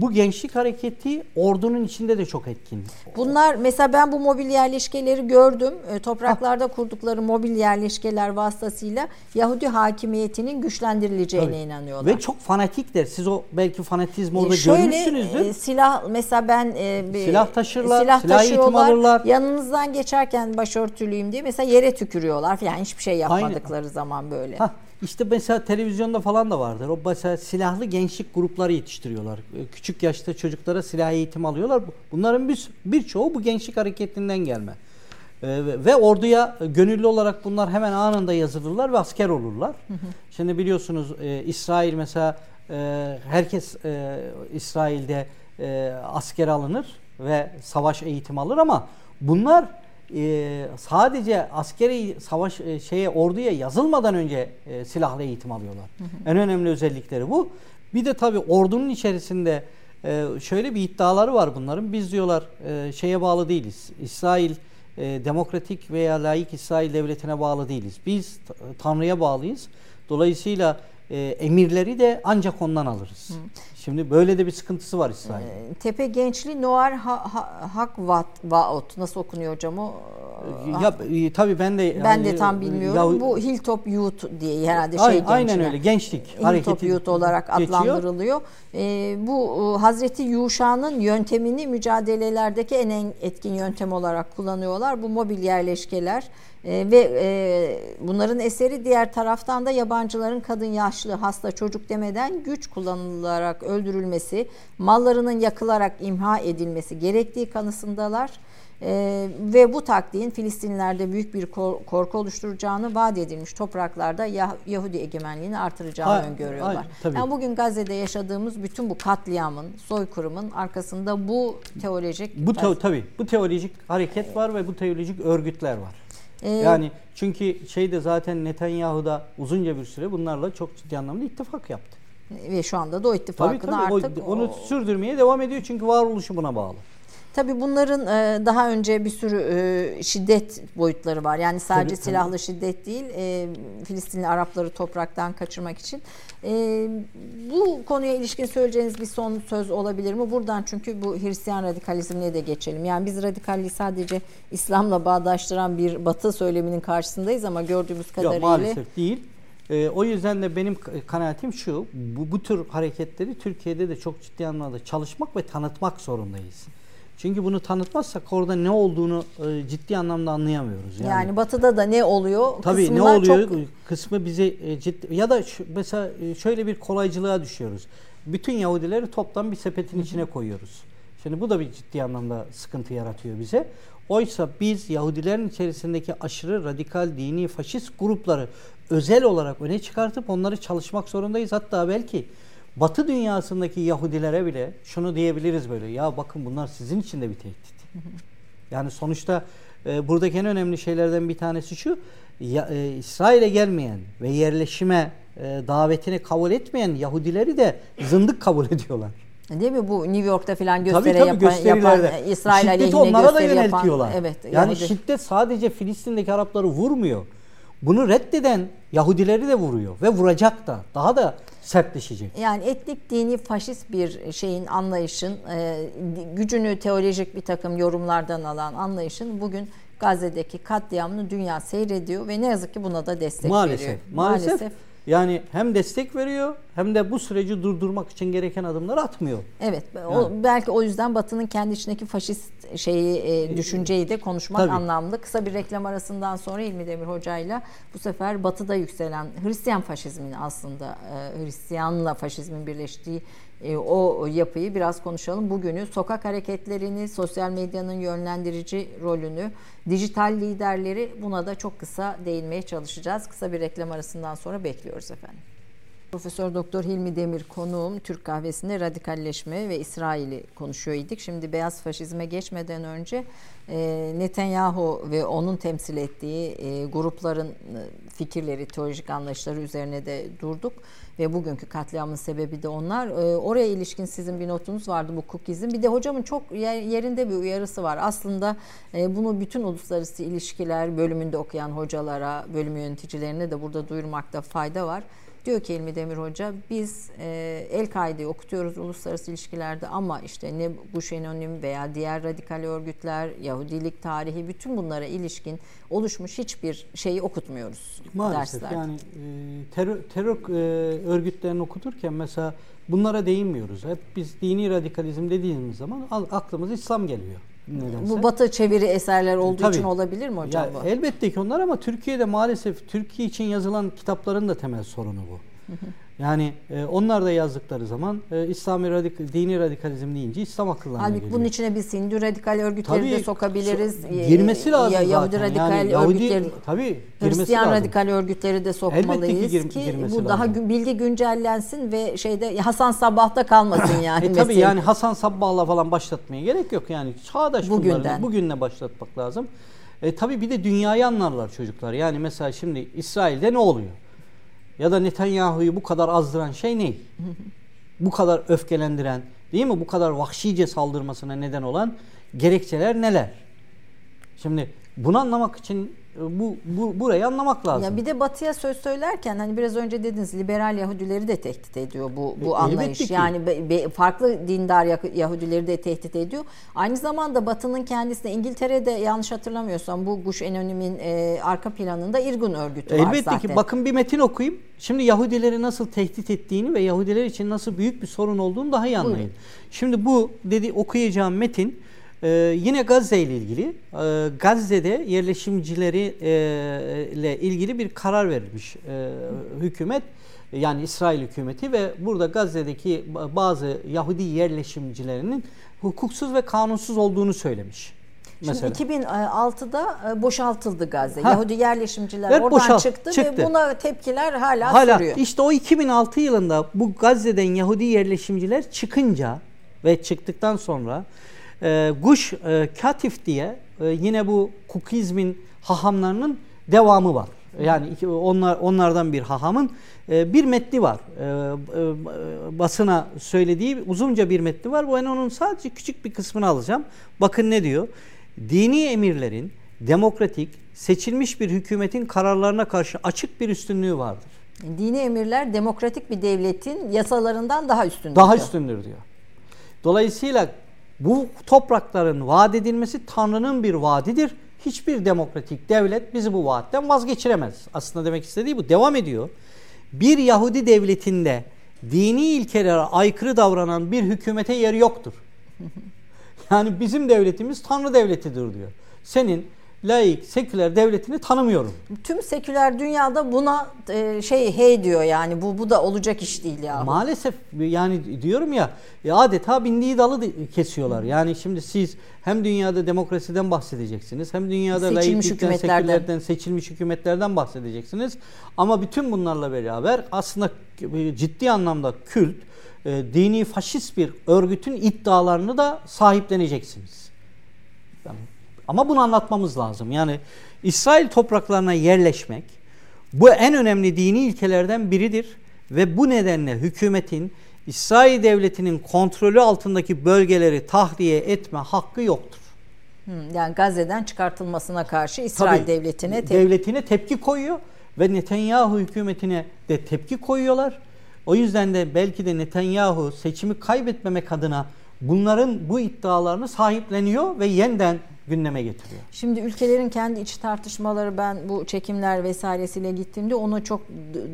bu gençlik hareketi ordunun içinde de çok etkin. Bunlar mesela ben bu mobil yerleşkeleri gördüm. E, topraklarda kurdukları mobil yerleşkeler vasıtasıyla Yahudi hakimiyetinin güçlendirileceğine Tabii. inanıyorlar. Ve çok fanatikler. Siz o belki fanatizmi orada e şöyle, görmüşsünüzdür. E, silah mesela ben e, silah taşırlar, silah, silah eğitim alırlar. Yanınızdan geçerken başörtülüyüm diye mesela yere tükürüyorlar falan hiçbir şey yapmadıkları Aynı. zaman böyle. Hah. İşte mesela televizyonda falan da vardır. O mesela silahlı gençlik grupları yetiştiriyorlar. Ee, küçük yaşta çocuklara silah eğitim alıyorlar. Bunların bir birçoğu bu gençlik hareketinden gelme. Ee, ve orduya gönüllü olarak bunlar hemen anında yazılırlar ve asker olurlar. Hı hı. Şimdi biliyorsunuz e, İsrail mesela e, herkes e, İsrail'de e, asker alınır ve savaş eğitim alır ama bunlar e, sadece askeri savaş e, şeye orduya yazılmadan önce e, silahlı eğitim alıyorlar. Hı hı. En önemli özellikleri bu. Bir de tabii ordunun içerisinde e, şöyle bir iddiaları var bunların. Biz diyorlar e, şeye bağlı değiliz. İsrail e, demokratik veya layık İsrail devletine bağlı değiliz. Biz Tanrı'ya bağlıyız. Dolayısıyla e, emirleri de ancak ondan alırız. Hı. Şimdi böyle de bir sıkıntısı var İsrail. E, Tepe Gençli Noir ha, ha, Hakvat Vaot nasıl okunuyor hocam o? Ya e, tabii ben de ben de tam bilmiyorum. Ya, Bu Hilltop Youth diye herhalde şey aynen öyle gençlik Hilltop hareketi Youth olarak geçiyor. adlandırılıyor. E, bu e, Hazreti Yuşa'nın yöntemini mücadelelerdeki en etkin yöntem olarak kullanıyorlar. Bu mobil yerleşkeler e, ve e, bunların eseri diğer taraftan da yabancıların kadın, yaşlı, hasta, çocuk demeden güç kullanılarak öldürülmesi, mallarının yakılarak imha edilmesi gerektiği kanısındalar. Ee, ve bu taktiğin Filistinlilerde büyük bir korku oluşturacağını vaat edilmiş topraklarda Yah- Yahudi egemenliğini artıracağını ha, öngörüyorlar. Hayır, tabii. Yani bugün Gazze'de yaşadığımız bütün bu katliamın, soykırımın arkasında bu teolojik bu te- tabii bu teolojik hareket var ve bu teolojik örgütler var. Ee, yani çünkü şeyde zaten Netanyahu da uzunca bir süre bunlarla çok ciddi anlamda ittifak yaptı. Ve şu anda da o ittifakını tabii, tabii, artık... O, onu sürdürmeye devam ediyor çünkü varoluşu buna bağlı. Tabii bunların e, daha önce bir sürü e, şiddet boyutları var. Yani sadece tabii, silahlı tabii. şiddet değil, e, Filistinli Arapları topraktan kaçırmak için. Bu konuya ilişkin söyleyeceğiniz bir son söz olabilir mi? Buradan çünkü bu Hristiyan radikalizmine de geçelim. Yani biz radikalliği sadece İslam'la bağdaştıran bir batı söyleminin karşısındayız ama gördüğümüz kadarıyla... Yok maalesef değil. E, o yüzden de benim kanaatim şu, bu, bu tür hareketleri Türkiye'de de çok ciddi anlamda çalışmak ve tanıtmak zorundayız. Çünkü bunu tanıtmazsak orada ne olduğunu e, ciddi anlamda anlayamıyoruz. Yani, yani batıda da ne oluyor? Tabii ne oluyor? Çok... Kısmı bizi e, ciddi ya da şu, mesela e, şöyle bir kolaycılığa düşüyoruz. Bütün Yahudileri toptan bir sepetin içine koyuyoruz. Şimdi bu da bir ciddi anlamda sıkıntı yaratıyor bize. Oysa biz Yahudilerin içerisindeki aşırı radikal dini faşist grupları özel olarak öne çıkartıp onları çalışmak zorundayız. Hatta belki Batı dünyasındaki Yahudilere bile şunu diyebiliriz böyle. Ya bakın bunlar sizin için de bir tehdit. Yani sonuçta e, buradaki en önemli şeylerden bir tanesi şu. Ya, e, İsrail'e gelmeyen ve yerleşime e, davetini kabul etmeyen Yahudileri de zındık kabul ediyorlar. Değil mi bu New York'ta falan gösteri tabii, tabii, yapan, yapan İsrail aleyhine onlara da yöneltiyorlar. Yapan, evet, yani Yahudi. şiddet sadece Filistin'deki Arapları vurmuyor. Bunu reddeden Yahudileri de vuruyor ve vuracak da. Daha da sertleşecek. Yani etnik dini faşist bir şeyin anlayışın e, gücünü teolojik bir takım yorumlardan alan anlayışın bugün Gazze'deki katliamını dünya seyrediyor ve ne yazık ki buna da destek maalesef, veriyor. Maalesef. Maalesef. Yani hem destek veriyor hem de bu süreci durdurmak için gereken adımları atmıyor. Evet. Yani. O, belki o yüzden Batı'nın kendi içindeki faşist şeyi e, düşünceyi de konuşmak Tabii. anlamlı. Kısa bir reklam arasından sonra İlmi Demir Hoca'yla bu sefer Batı'da yükselen Hristiyan faşizmin aslında e, Hristiyanla faşizmin birleştiği e, o yapıyı biraz konuşalım. Bugünü sokak hareketlerini, sosyal medyanın yönlendirici rolünü, dijital liderleri buna da çok kısa değinmeye çalışacağız. Kısa bir reklam arasından sonra bekliyoruz efendim. Profesör Doktor Hilmi Demir konuğum Türk kahvesinde radikalleşme ve İsrail'i konuşuyor idik. Şimdi beyaz faşizme geçmeden önce e, Netanyahu ve onun temsil ettiği e, grupların e, fikirleri, teolojik anlayışları üzerine de durduk ve bugünkü katliamın sebebi de onlar. E, oraya ilişkin sizin bir notunuz vardı bu cookie's'in. Bir de hocamın çok yerinde bir uyarısı var. Aslında e, bunu bütün uluslararası ilişkiler bölümünde okuyan hocalara, bölüm yöneticilerine de burada duyurmakta fayda var. Diyor ki İlmi Demir Hoca biz e, El-Kaide'yi okutuyoruz uluslararası ilişkilerde ama işte ne Guş Enonim veya diğer radikal örgütler, Yahudilik tarihi bütün bunlara ilişkin oluşmuş hiçbir şeyi okutmuyoruz Maalesef derslerde. yani e, terör, terör e, örgütlerini okuturken mesela bunlara değinmiyoruz. Hep biz dini radikalizm dediğimiz zaman aklımız İslam geliyor. Nedense. Bu batı çeviri eserler olduğu Tabii. için olabilir mi hocam ya, bu? Elbette ki onlar ama Türkiye'de maalesef Türkiye için yazılan kitapların da temel sorunu bu. Yani e, onlar da yazdıkları zaman e, İslami radik, dini radikalizm deyince İslam akıllarına Halbuki geliyor. bunun içine biz Hindu radikal örgütleri tabii, de sokabiliriz. So, girmesi lazım ya, Yahudi zaten. radikal yani, Yahudi, örgütleri, tabii, Hristiyan lazım. radikal örgütleri de sokmalıyız ki, ki bu lazım. daha bilgi güncellensin ve şeyde Hasan Sabbah'ta kalmasın yani. e, tabii yani Hasan Sabbah'la falan başlatmaya gerek yok yani. Çağdaş Bugünden. bunları bugünle başlatmak lazım. E, tabii bir de dünyayı anlarlar çocuklar. Yani mesela şimdi İsrail'de ne oluyor? Ya da Netanyahu'yu bu kadar azdıran şey ne? bu kadar öfkelendiren, değil mi? Bu kadar vahşice saldırmasına neden olan gerekçeler neler? Şimdi bunu anlamak için bu, bu burayı anlamak lazım. Ya bir de Batı'ya söz söylerken hani biraz önce dediniz liberal Yahudileri de tehdit ediyor bu bu e, anlayış. Yani be, be, farklı dindar Yahudileri de tehdit ediyor. Aynı zamanda Batı'nın kendisine İngiltere'de yanlış hatırlamıyorsam bu Guş Enonim'in e, arka planında İrgun örgütü Elbette var zaten. Elbette ki bakın bir metin okuyayım. Şimdi Yahudileri nasıl tehdit ettiğini ve Yahudiler için nasıl büyük bir sorun olduğunu daha iyi anlayın. Buyurun. Şimdi bu dedi okuyacağım metin ee, yine Gazze ile ilgili e, Gazze'de yerleşimcileri e, ile ilgili bir karar verilmiş e, hükümet yani İsrail hükümeti ve burada Gazze'deki bazı Yahudi yerleşimcilerinin hukuksuz ve kanunsuz olduğunu söylemiş. Mesela. Şimdi 2006'da e, boşaltıldı Gazze. Ha. Yahudi yerleşimciler evet, oradan boşalt, çıktı, çıktı ve buna tepkiler hala, hala sürüyor. İşte o 2006 yılında bu Gazze'den Yahudi yerleşimciler çıkınca ve çıktıktan sonra e, Guş e, Katif diye e, yine bu Kukizmin hahamlarının devamı var. Yani iki, onlar onlardan bir hahamın e, bir metni var. E, e, basına söylediği uzunca bir metni var. Ben onun sadece küçük bir kısmını alacağım. Bakın ne diyor? Dini emirlerin demokratik, seçilmiş bir hükümetin kararlarına karşı açık bir üstünlüğü vardır. Dini emirler demokratik bir devletin yasalarından daha üstündür. Daha üstündür diyor. Dolayısıyla bu toprakların vaat edilmesi Tanrı'nın bir vaadidir. Hiçbir demokratik devlet bizi bu vaatten vazgeçiremez. Aslında demek istediği bu. Devam ediyor. Bir Yahudi devletinde dini ilkelere aykırı davranan bir hükümete yeri yoktur. Yani bizim devletimiz Tanrı devletidir diyor. Senin laik, seküler devletini tanımıyorum. Tüm seküler dünyada buna e, şey hey diyor yani bu bu da olacak iş değil ya. Maalesef yani diyorum ya adeta bindiği dalı kesiyorlar. Yani şimdi siz hem dünyada demokrasiden bahsedeceksiniz hem dünyada seçilmiş laiklikten, sekülerden, seçilmiş hükümetlerden bahsedeceksiniz. Ama bütün bunlarla beraber aslında ciddi anlamda kült, e, dini faşist bir örgütün iddialarını da sahipleneceksiniz. Tamam. Ama bunu anlatmamız lazım. Yani İsrail topraklarına yerleşmek bu en önemli dini ilkelerden biridir ve bu nedenle hükümetin İsrail devletinin kontrolü altındaki bölgeleri tahliye etme hakkı yoktur. Yani Gazze'den çıkartılmasına karşı İsrail Tabii, devletine te- devletine tepki koyuyor ve Netanyahu hükümetine de tepki koyuyorlar. O yüzden de belki de Netanyahu seçimi kaybetmemek adına bunların bu iddialarını sahipleniyor ve yeniden gündeme getiriyor. Şimdi ülkelerin kendi iç tartışmaları ben bu çekimler vesairesiyle gittiğimde onu çok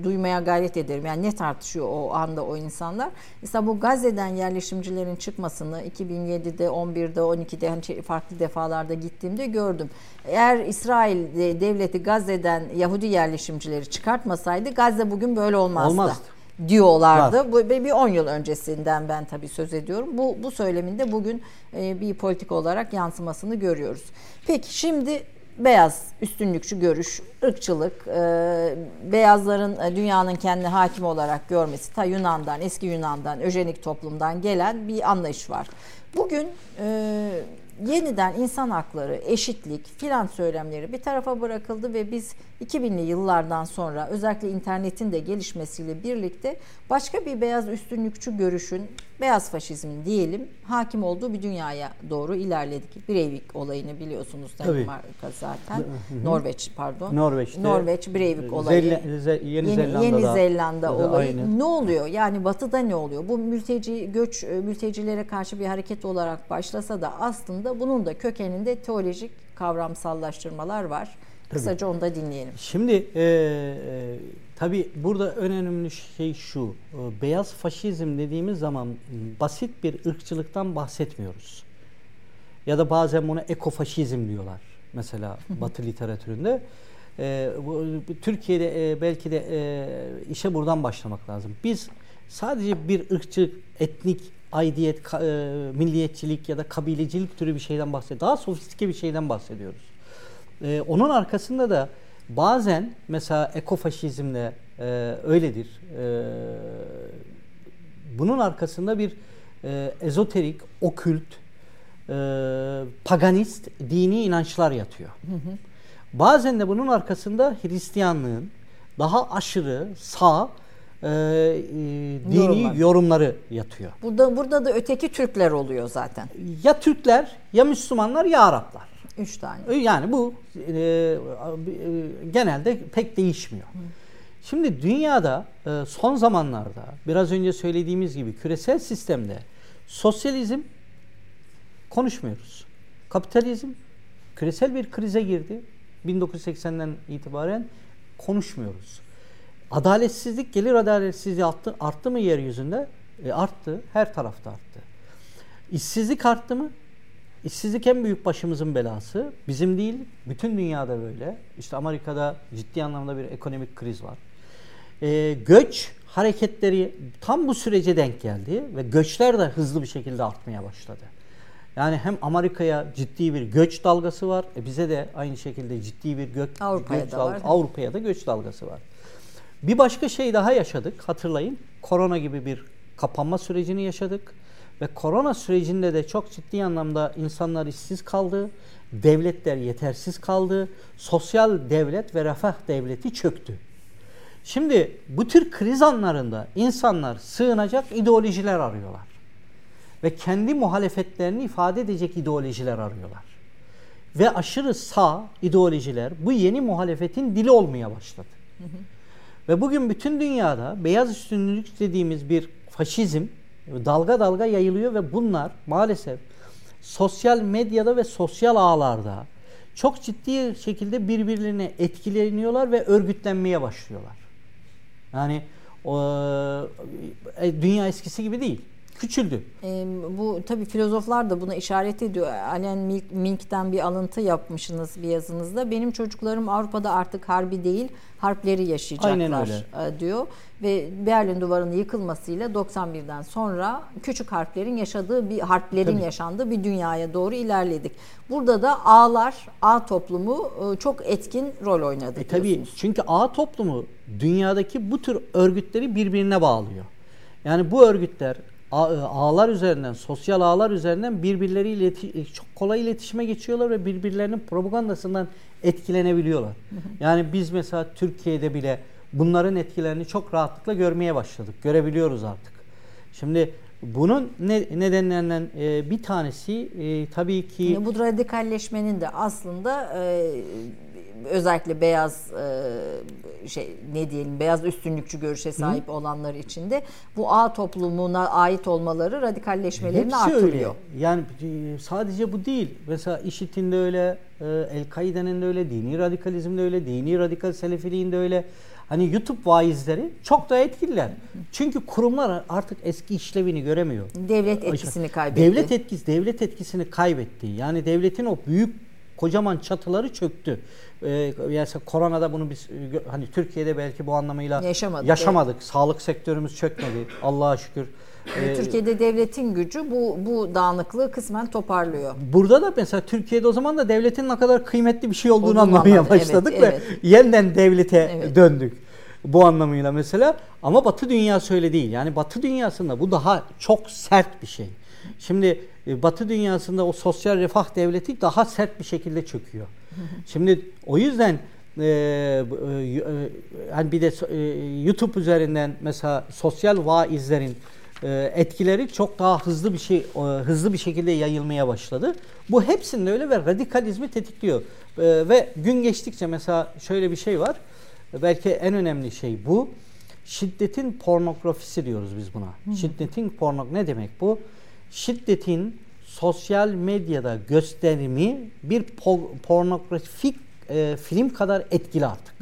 duymaya gayret ederim. Yani ne tartışıyor o anda o insanlar? Mesela bu Gazze'den yerleşimcilerin çıkmasını 2007'de, 11'de, 12'de hani farklı defalarda gittiğimde gördüm. Eğer İsrail devleti Gazze'den Yahudi yerleşimcileri çıkartmasaydı Gazze bugün böyle olmazdı. Olmazdı diyorlardı. Var. Bu bir 10 yıl öncesinden ben tabii söz ediyorum. Bu bu söyleminde bugün e, bir politik olarak yansımasını görüyoruz. Peki şimdi beyaz üstünlükçü görüş, ırkçılık, e, beyazların e, dünyanın kendi hakim olarak görmesi ta Yunan'dan, eski Yunan'dan, öjenik toplumdan gelen bir anlayış var. Bugün e, yeniden insan hakları, eşitlik filan söylemleri bir tarafa bırakıldı ve biz 2000'li yıllardan sonra özellikle internetin de gelişmesiyle birlikte başka bir beyaz üstünlükçü görüşün, beyaz faşizmin diyelim hakim olduğu bir dünyaya doğru ilerledik. Breivik olayını biliyorsunuz Danimarka zaten. Hı-hı. Norveç pardon. Norveç'te. Norveç Breivik olayı. Zelle, Ze, Yeni, Yeni Zelanda'da. Yeni Zelanda olayı. Aynı. Ne oluyor? Yani batıda ne oluyor? Bu mülteci göç e, mültecilere karşı bir hareket olarak başlasa da aslında bunun da kökeninde teolojik kavramsallaştırmalar var. Kısaca onu da dinleyelim. Şimdi e, e, tabii burada önemli şey şu. E, beyaz faşizm dediğimiz zaman basit bir ırkçılıktan bahsetmiyoruz. Ya da bazen buna ekofaşizm diyorlar. Mesela Batı literatüründe. E, bu, Türkiye'de e, belki de e, işe buradan başlamak lazım. Biz sadece bir ırkçı, etnik aidiyet, e, milliyetçilik ya da kabilecilik türü bir şeyden bahsediyoruz. Daha sofistike bir şeyden bahsediyoruz. E, onun arkasında da bazen mesela ekofaşizmle e, öyledir. E, bunun arkasında bir e, ezoterik, okült, e, paganist dini inançlar yatıyor. Hı hı. Bazen de bunun arkasında Hristiyanlığın daha aşırı sağ e, dini Yorumlar. yorumları yatıyor. Burada burada da öteki Türkler oluyor zaten. Ya Türkler, ya Müslümanlar, ya Araplar. Üç tane. Yani bu e, e, genelde pek değişmiyor. Hı. Şimdi dünyada e, son zamanlarda biraz önce söylediğimiz gibi küresel sistemde sosyalizm konuşmuyoruz. Kapitalizm küresel bir krize girdi. 1980'den itibaren konuşmuyoruz. Adaletsizlik, gelir adaletsizliği arttı, arttı mı yeryüzünde? E, arttı. Her tarafta arttı. İşsizlik arttı mı? İşsizlik en büyük başımızın belası. Bizim değil, bütün dünyada böyle. İşte Amerika'da ciddi anlamda bir ekonomik kriz var. E, göç hareketleri tam bu sürece denk geldi ve göçler de hızlı bir şekilde artmaya başladı. Yani hem Amerika'ya ciddi bir göç dalgası var, e bize de aynı şekilde ciddi bir gök, Avrupa'ya göç da var. Avrupa'ya da göç dalgası var. Bir başka şey daha yaşadık hatırlayın. Korona gibi bir kapanma sürecini yaşadık. Ve korona sürecinde de çok ciddi anlamda insanlar işsiz kaldı. Devletler yetersiz kaldı. Sosyal devlet ve refah devleti çöktü. Şimdi bu tür kriz anlarında insanlar sığınacak ideolojiler arıyorlar. Ve kendi muhalefetlerini ifade edecek ideolojiler arıyorlar. Ve aşırı sağ ideolojiler bu yeni muhalefetin dili olmaya başladı. Hı hı. Ve bugün bütün dünyada beyaz üstünlük dediğimiz bir faşizm dalga dalga yayılıyor ve bunlar maalesef sosyal medyada ve sosyal ağlarda çok ciddi şekilde birbirlerine etkileniyorlar ve örgütlenmeye başlıyorlar. Yani e, dünya eskisi gibi değil küçüldü. E, bu tabii filozoflar da buna işaret ediyor. Alain Mink'ten bir alıntı yapmışsınız bir yazınızda. Benim çocuklarım Avrupa'da artık harbi değil, harpleri yaşayacaklar e, diyor. Ve Berlin Duvarı'nın yıkılmasıyla 91'den sonra küçük harplerin yaşadığı bir harplerin tabii. yaşandığı bir dünyaya doğru ilerledik. Burada da ağlar, ağ toplumu e, çok etkin rol oynadı. E, tabii çünkü ağ toplumu dünyadaki bu tür örgütleri birbirine bağlıyor. Yani bu örgütler ağlar üzerinden, sosyal ağlar üzerinden birbirleriyle e, çok kolay iletişime geçiyorlar ve birbirlerinin propagandasından etkilenebiliyorlar. Yani biz mesela Türkiye'de bile bunların etkilerini çok rahatlıkla görmeye başladık. Görebiliyoruz artık. Şimdi bunun ne, nedenlerinden e, bir tanesi e, tabii ki... Yani bu radikalleşmenin de aslında e, özellikle beyaz e, şey ne diyelim beyaz üstünlükçü görüşe sahip Hı. olanlar içinde bu A toplumuna ait olmaları radikalleşmelerini Hepsi artırıyor. Öyle. Yani e, sadece bu değil. Mesela IŞİD'in de öyle, e, El-Kaide'nin de öyle, dini radikalizm de öyle, dini radikal selefiliğin de öyle. Hani YouTube vaizleri çok da etkililer. Çünkü kurumlar artık eski işlevini göremiyor. Devlet etkisini kaybetti. Devlet etkisi, devlet etkisini kaybetti. Yani devletin o büyük kocaman çatıları çöktü. Ee, yani koronada bunu biz hani Türkiye'de belki bu anlamıyla yaşamadık. yaşamadık. Evet. Sağlık sektörümüz çökmedi. Allah'a şükür. Ee, Türkiye'de devletin gücü bu bu dağınıklığı kısmen toparlıyor. Burada da mesela Türkiye'de o zaman da devletin ne kadar kıymetli bir şey olduğunu Olduğunu anlamaya anladım. başladık evet, ve evet. yeniden devlete evet. döndük. Bu anlamıyla mesela ama Batı dünyası öyle değil. Yani Batı dünyasında bu daha çok sert bir şey. Şimdi e, Batı dünyasında o sosyal refah devleti daha sert bir şekilde çöküyor. Şimdi o yüzden e, e, hani bir de e, YouTube üzerinden mesela sosyal vaizlerin e, etkileri çok daha hızlı bir şey e, hızlı bir şekilde yayılmaya başladı. Bu hepsinde öyle ve radikalizmi tetikliyor. E, ve gün geçtikçe mesela şöyle bir şey var. Belki en önemli şey bu. Şiddetin pornografisi diyoruz biz buna. Hı. Şiddetin porno ne demek bu? Şiddetin sosyal medyada gösterimi bir pornografik e, film kadar etkili artık.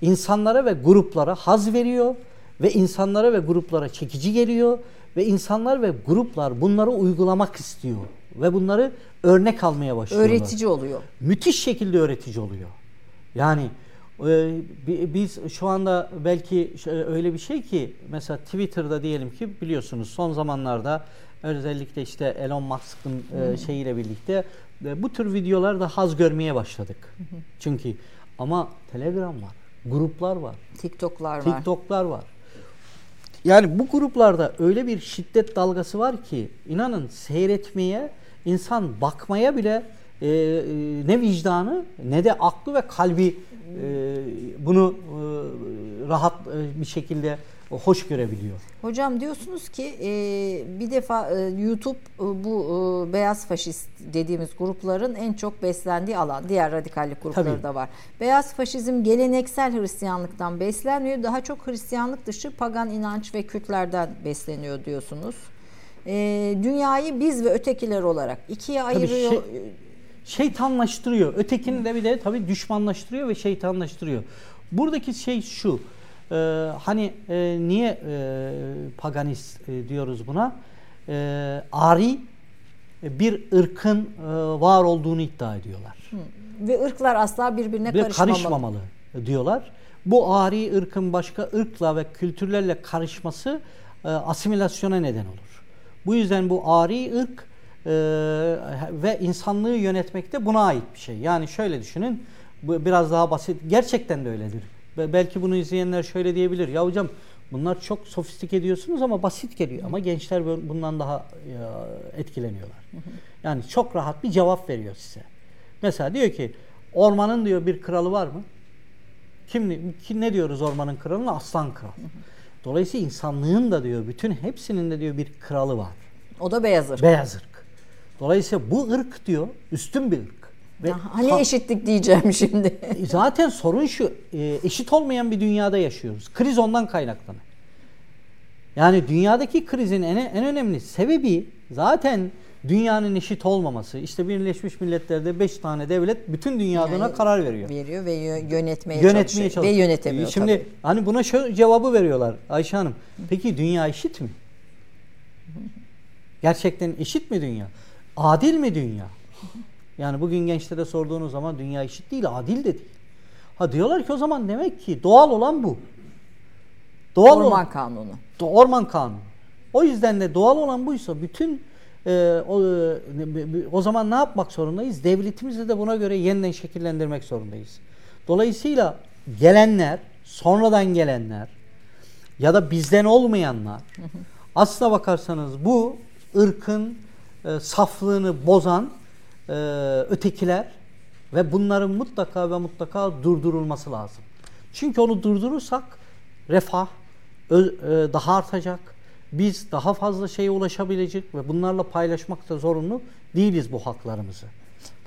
İnsanlara ve gruplara haz veriyor ve insanlara ve gruplara çekici geliyor ve insanlar ve gruplar bunları uygulamak istiyor ve bunları örnek almaya başlıyorlar. Öğretici oluyor. Müthiş şekilde öğretici oluyor. Yani e, biz şu anda belki öyle bir şey ki mesela Twitter'da diyelim ki biliyorsunuz son zamanlarda özellikle işte Elon Musk'ın e, şeyiyle birlikte e, bu tür videolar da haz görmeye başladık. Çünkü ama Telegram var, gruplar var. TikTok'lar var. TikTok'lar var. Yani bu gruplarda öyle bir şiddet dalgası var ki inanın seyretmeye, insan bakmaya bile e, e, ne vicdanı ne de aklı ve kalbi e, bunu e, rahat e, bir şekilde hoş görebiliyor. Hocam diyorsunuz ki e, bir defa e, YouTube e, bu e, beyaz faşist dediğimiz grupların en çok beslendiği alan. Diğer radikallik grupları Tabii. da var. Beyaz faşizm geleneksel Hristiyanlıktan beslenmiyor. Daha çok Hristiyanlık dışı pagan inanç ve kültlerden besleniyor diyorsunuz. E, dünyayı biz ve ötekiler olarak ikiye Tabii ayırıyor. Şey, şeytanlaştırıyor. Ötekini de bir de tabii düşmanlaştırıyor ve şeytanlaştırıyor. Buradaki şey şu. E, hani e, niye e, paganist e, diyoruz buna? E, ari bir ırkın e, var olduğunu iddia ediyorlar. Hı. Ve ırklar asla birbirine ve karışmamalı. karışmamalı diyorlar. Bu ari ırkın başka ırkla ve kültürlerle karışması e, asimilasyona neden olur. Bu yüzden bu ari ırk e, ve insanlığı yönetmekte buna ait bir şey. Yani şöyle düşünün, bu biraz daha basit. Gerçekten de öyledir. Belki bunu izleyenler şöyle diyebilir. Ya hocam bunlar çok sofistik ediyorsunuz ama basit geliyor. Ama gençler bundan daha etkileniyorlar. Yani çok rahat bir cevap veriyor size. Mesela diyor ki ormanın diyor bir kralı var mı? Kim, kim ne diyoruz ormanın kralına? Aslan kral. Dolayısıyla insanlığın da diyor bütün hepsinin de diyor bir kralı var. O da beyaz ırk. Beyaz ırk. Dolayısıyla bu ırk diyor üstün bir ırk. Ve hani ha, eşitlik diyeceğim şimdi. E, zaten sorun şu, e, eşit olmayan bir dünyada yaşıyoruz. Kriz ondan kaynaklanır. Yani dünyadaki krizin en, en önemli sebebi zaten dünyanın eşit olmaması. İşte Birleşmiş Milletler'de 5 tane devlet bütün dünya adına yani, karar veriyor. Veriyor ve yönetmeye, yönetmeye çalışıyor. çalışıyor. Ve yönetemiyor Şimdi tabii. hani buna şu cevabı veriyorlar Ayşe Hanım. Peki dünya eşit mi? Gerçekten eşit mi dünya? Adil mi dünya? Yani bugün gençlere sorduğunuz zaman dünya eşit değil, adil de değil. Ha diyorlar ki o zaman demek ki doğal olan bu. Doğal orman olan, kanunu. Orman kanunu. O yüzden de doğal olan buysa bütün e, o, e, o zaman ne yapmak zorundayız? Devletimizi de buna göre yeniden şekillendirmek zorundayız. Dolayısıyla gelenler, sonradan gelenler ya da bizden olmayanlar aslına bakarsanız bu ırkın e, saflığını bozan e, ötekiler ve bunların mutlaka ve mutlaka durdurulması lazım. Çünkü onu durdurursak refah ö, e, daha artacak. Biz daha fazla şeye ulaşabilecek ve bunlarla paylaşmakta zorunlu değiliz bu haklarımızı.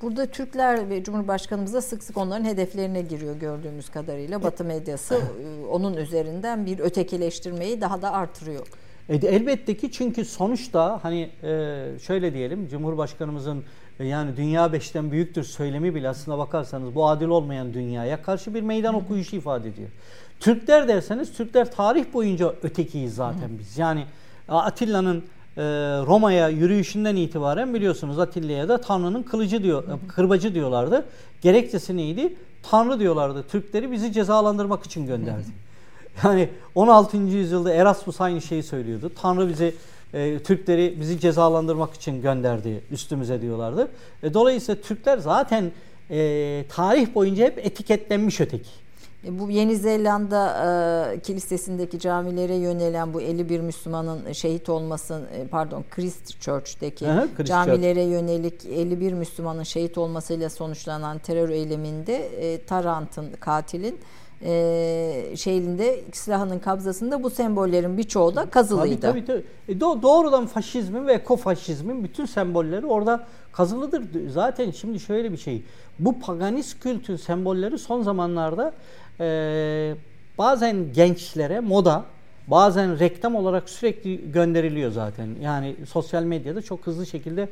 Burada Türkler ve Cumhurbaşkanımız da sık sık onların hedeflerine giriyor gördüğümüz kadarıyla. Batı medyası e, onun üzerinden bir ötekileştirmeyi daha da artırıyor. E, elbette ki çünkü sonuçta hani e, şöyle diyelim Cumhurbaşkanımızın yani dünya beşten büyüktür söylemi bile aslında bakarsanız bu adil olmayan dünyaya karşı bir meydan okuyuşu ifade ediyor. Türkler derseniz Türkler tarih boyunca ötekiyiz zaten biz. Yani Atilla'nın e, Roma'ya yürüyüşünden itibaren biliyorsunuz Atilla'ya da Tanrı'nın kılıcı diyor, kırbacı diyorlardı. Gerekçesi neydi? Tanrı diyorlardı. Türkleri bizi cezalandırmak için gönderdi. Yani 16. yüzyılda Erasmus aynı şeyi söylüyordu. Tanrı bizi e, Türkleri bizi cezalandırmak için gönderdi üstümüze diyorlardı. E, dolayısıyla Türkler zaten e, tarih boyunca hep etiketlenmiş öteki. Bu Yeni Zelanda e, kilisesindeki camilere yönelen bu 51 Müslümanın şehit olması pardon Christchurch'teki Aha, Christ camilere yönelik 51 Müslümanın şehit olmasıyla sonuçlanan terör eyleminde e, Tarant'ın katilin e, şeyinde silahının kabzasında bu sembollerin birçoğu da kazılıydı. Tabii tabii. tabii. E, do- doğrudan faşizmin ve ekofaşizmin bütün sembolleri orada kazılıdır. Zaten şimdi şöyle bir şey. Bu paganist kültün sembolleri son zamanlarda e, bazen gençlere moda bazen reklam olarak sürekli gönderiliyor zaten. Yani sosyal medyada çok hızlı şekilde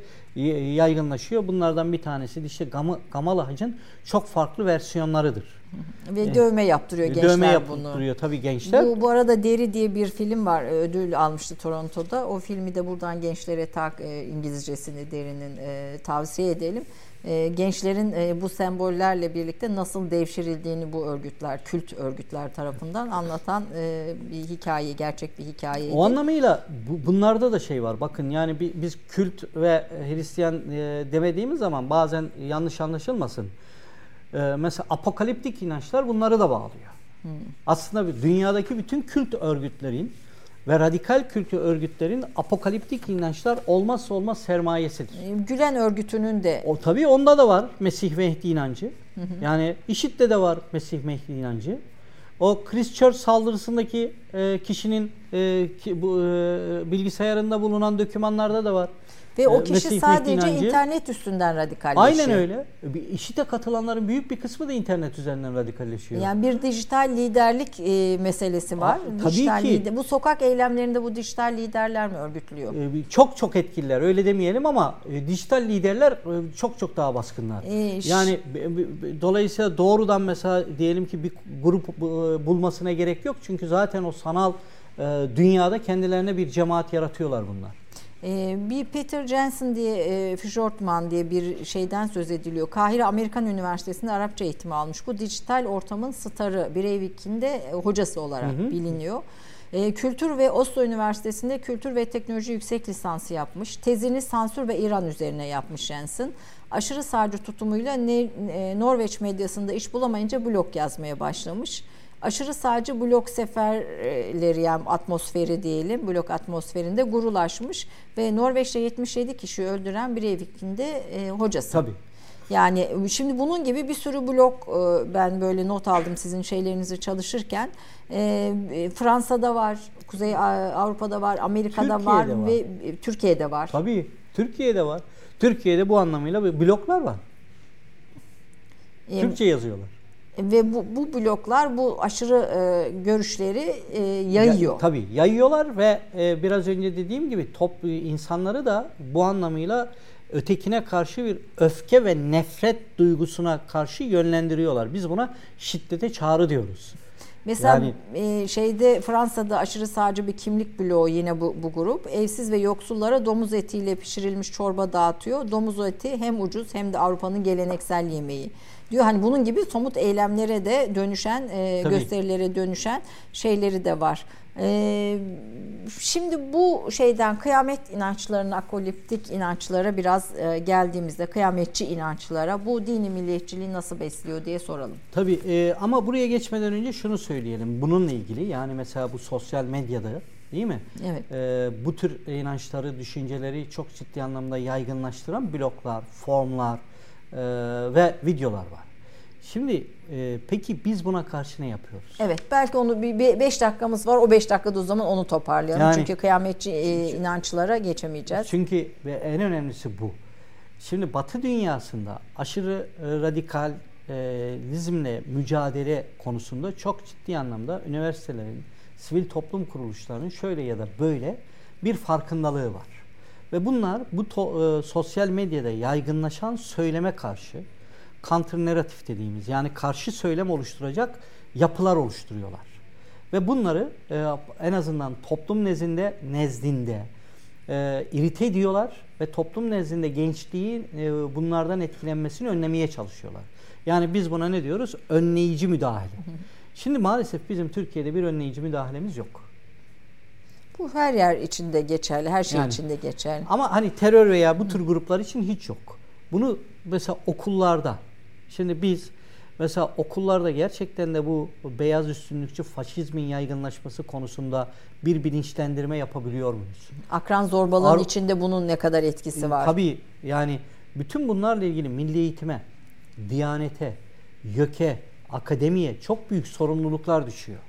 yaygınlaşıyor. Bunlardan bir tanesi de işte Gamala Hac'ın çok farklı versiyonlarıdır. Ve evet. dövme yaptırıyor gençler dövme yaptırıyor bunu. tabii gençler. Bu, bu arada Deri diye bir film var. Ödül almıştı Toronto'da. O filmi de buradan gençlere tak e, İngilizcesini Deri'nin e, tavsiye edelim e, gençlerin e, bu sembollerle birlikte nasıl devşirildiğini bu örgütler, kült örgütler tarafından anlatan e, bir hikaye, gerçek bir hikaye. O anlamıyla bu, bunlarda da şey var. Bakın yani biz kült ve Hristiyan e, demediğimiz zaman bazen yanlış anlaşılmasın. Mesela apokaliptik inançlar bunları da bağlıyor. Hmm. Aslında dünyadaki bütün kült örgütlerin ve radikal kültür örgütlerin apokaliptik inançlar olmazsa olmaz sermayesidir. Ee, Gülen örgütünün de. O tabii onda da var Mesih Mehdi inancı. Hı hı. Yani IŞİD'de de var Mesih Mehdi inancı. O Christchurch saldırısındaki e, kişinin e, ki, bu, e, bilgisayarında bulunan dokümanlarda da var. Ve o ee, kişi Mesih sadece inancı, internet üstünden radikalleşiyor. Aynen öyle. İşite katılanların büyük bir kısmı da internet üzerinden radikalleşiyor. Yani bir dijital liderlik e, meselesi var. Aa, tabii dijital ki. Lider, bu sokak eylemlerinde bu dijital liderler mi örgütlüyor? E, çok çok etkililer öyle demeyelim ama e, dijital liderler e, çok çok daha baskınlar. E, yani e, dolayısıyla doğrudan mesela diyelim ki bir grup e, bulmasına gerek yok. Çünkü zaten o sanal e, dünyada kendilerine bir cemaat yaratıyorlar bunlar. Ee, bir Peter Jensen diye, e, Fishortman diye bir şeyden söz ediliyor. Kahire Amerikan Üniversitesi'nde Arapça eğitimi almış. Bu dijital ortamın starı, Breivik'in de e, hocası olarak hı hı. biliniyor. E, Kültür ve Oslo Üniversitesi'nde Kültür ve Teknoloji yüksek lisansı yapmış. Tezini sansür ve İran üzerine yapmış Jensen. Aşırı sağcı tutumuyla ne, e, Norveç medyasında iş bulamayınca blog yazmaya başlamış aşırı sağcı blok seferleri yani atmosferi diyelim blok atmosferinde gurulaşmış ve Norveç'te 77 kişi öldüren Breivik'in de e, hocası. Tabii. Yani şimdi bunun gibi bir sürü blok e, ben böyle not aldım sizin şeylerinizi çalışırken. E, e, Fransa'da var, Kuzey Avrupa'da var, Amerika'da Türkiye'de var, var ve Türkiye'de var. Tabii Türkiye'de var. Türkiye'de bu anlamıyla bloklar var. Türkçe yazıyorlar ve bu, bu bloklar bu aşırı e, görüşleri e, yayıyor. Ya, tabii yayıyorlar ve e, biraz önce dediğim gibi top insanları da bu anlamıyla ötekine karşı bir öfke ve nefret duygusuna karşı yönlendiriyorlar. Biz buna şiddete çağrı diyoruz. Mesela yani, e, şeyde Fransa'da aşırı sağcı bir kimlik bloğu yine bu, bu grup. Evsiz ve yoksullara domuz etiyle pişirilmiş çorba dağıtıyor. Domuz eti hem ucuz hem de Avrupa'nın geleneksel yemeği diyor. Hani bunun gibi somut eylemlere de dönüşen, e, gösterilere dönüşen şeyleri de var. E, şimdi bu şeyden kıyamet inançlarına, akoliptik inançlara biraz e, geldiğimizde kıyametçi inançlara bu dini milliyetçiliği nasıl besliyor diye soralım. Tabii e, ama buraya geçmeden önce şunu söyleyelim. Bununla ilgili yani mesela bu sosyal medyada değil mi? Evet. E, bu tür inançları, düşünceleri çok ciddi anlamda yaygınlaştıran bloklar, formlar, e, ve videolar var. Şimdi e, peki biz buna karşı ne yapıyoruz? Evet belki onu bir 5 dakikamız var o 5 dakikada o zaman onu toparlayalım. Yani, çünkü kıyametçi e, inançlara geçemeyeceğiz. Çünkü ve en önemlisi bu. Şimdi Batı dünyasında aşırı e, radikalizmle mücadele konusunda çok ciddi anlamda üniversitelerin, sivil toplum kuruluşlarının şöyle ya da böyle bir farkındalığı var. Ve bunlar bu to, e, sosyal medyada yaygınlaşan söyleme karşı counter narratif dediğimiz yani karşı söylem oluşturacak yapılar oluşturuyorlar. Ve bunları e, en azından toplum nezdinde nezdinde e, irite ediyorlar ve toplum nezdinde gençliği e, bunlardan etkilenmesini önlemeye çalışıyorlar. Yani biz buna ne diyoruz? Önleyici müdahale. Şimdi maalesef bizim Türkiye'de bir önleyici müdahalemiz yok. Bu her yer içinde geçerli, her şey Yani. içinde geçerli. Ama hani terör veya bu tür gruplar için hiç yok. Bunu mesela okullarda. Şimdi biz mesela okullarda gerçekten de bu beyaz üstünlükçü faşizmin yaygınlaşması konusunda bir bilinçlendirme yapabiliyor muyuz? Akran zorbalığının Ar- içinde bunun ne kadar etkisi var? Tabii yani bütün bunlarla ilgili milli eğitime, diyanete, YÖK'e, akademiye çok büyük sorumluluklar düşüyor.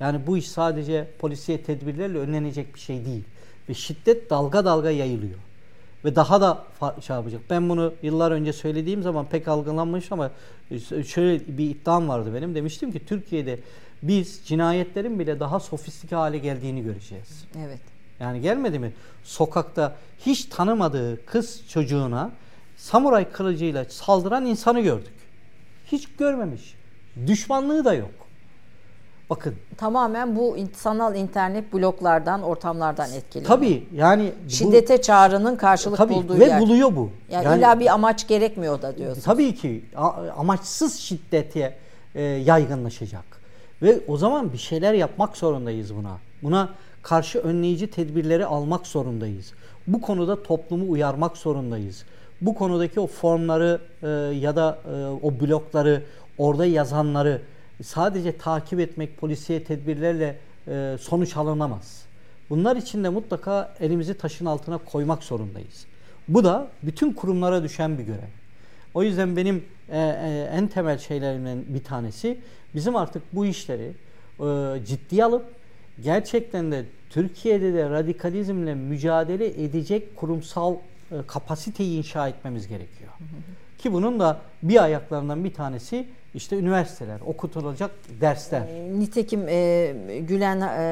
Yani bu iş sadece polisiye tedbirlerle önlenecek bir şey değil. Ve şiddet dalga dalga yayılıyor. Ve daha da şey yapacak. Ben bunu yıllar önce söylediğim zaman pek algılanmış ama şöyle bir iddiam vardı benim. Demiştim ki Türkiye'de biz cinayetlerin bile daha sofistike hale geldiğini göreceğiz. Evet. Yani gelmedi mi? Sokakta hiç tanımadığı kız çocuğuna samuray kılıcıyla saldıran insanı gördük. Hiç görmemiş. Düşmanlığı da yok. Bakın Tamamen bu sanal internet bloklardan, ortamlardan etkileniyor. tabii yani bu- Şiddete çağrının karşılık tabii bulduğu ve yer. buluyor bu. Yani, illa bir amaç gerekmiyor da diyorsun. Tabii ki amaçsız şiddete e, yaygınlaşacak. Ve o zaman bir şeyler yapmak zorundayız buna. Buna karşı önleyici tedbirleri almak zorundayız. Bu konuda toplumu uyarmak zorundayız. Bu konudaki o formları e, ya da e, o blokları orada yazanları sadece takip etmek polisiye tedbirlerle e, sonuç alınamaz. Bunlar için de mutlaka elimizi taşın altına koymak zorundayız. Bu da bütün kurumlara düşen bir görev. O yüzden benim e, e, en temel şeylerimden bir tanesi bizim artık bu işleri e, ciddiye alıp gerçekten de Türkiye'de de radikalizmle mücadele edecek kurumsal e, kapasiteyi inşa etmemiz gerekiyor. Ki bunun da bir ayaklarından bir tanesi işte üniversiteler, okutulacak dersler. Nitekim e, Gülen e,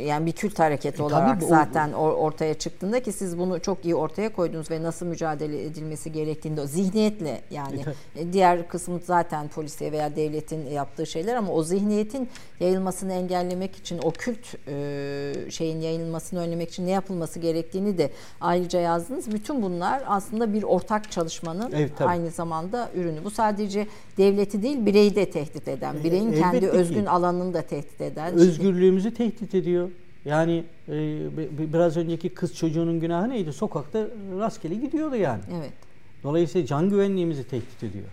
yani bir kült hareketi E, olarak tabii zaten or- ortaya çıktığında ki siz bunu çok iyi ortaya koydunuz ve nasıl mücadele edilmesi gerektiğinde o zihniyetle yani E, e, diğer kısmı zaten polisiye veya devletin yaptığı şeyler ama o zihniyetin yayılmasını engellemek için o kült e, şeyin yayılmasını önlemek için ne yapılması gerektiğini de ayrıca yazdınız. Bütün bunlar aslında bir ortak çalışmanın Evet, tabii. aynı zamanda ürünü. Bu sadece devleti değil bireyi de tehdit eden, bireyin kendi elbette ki. özgün alanını da tehdit eden. Özgürlüğümüzü tehdit ediyor. Yani e, bi- bi- biraz önceki kız çocuğunun günahı neydi? Sokakta rastgele gidiyordu yani. Evet. Dolayısıyla can güvenliğimizi tehdit ediyor.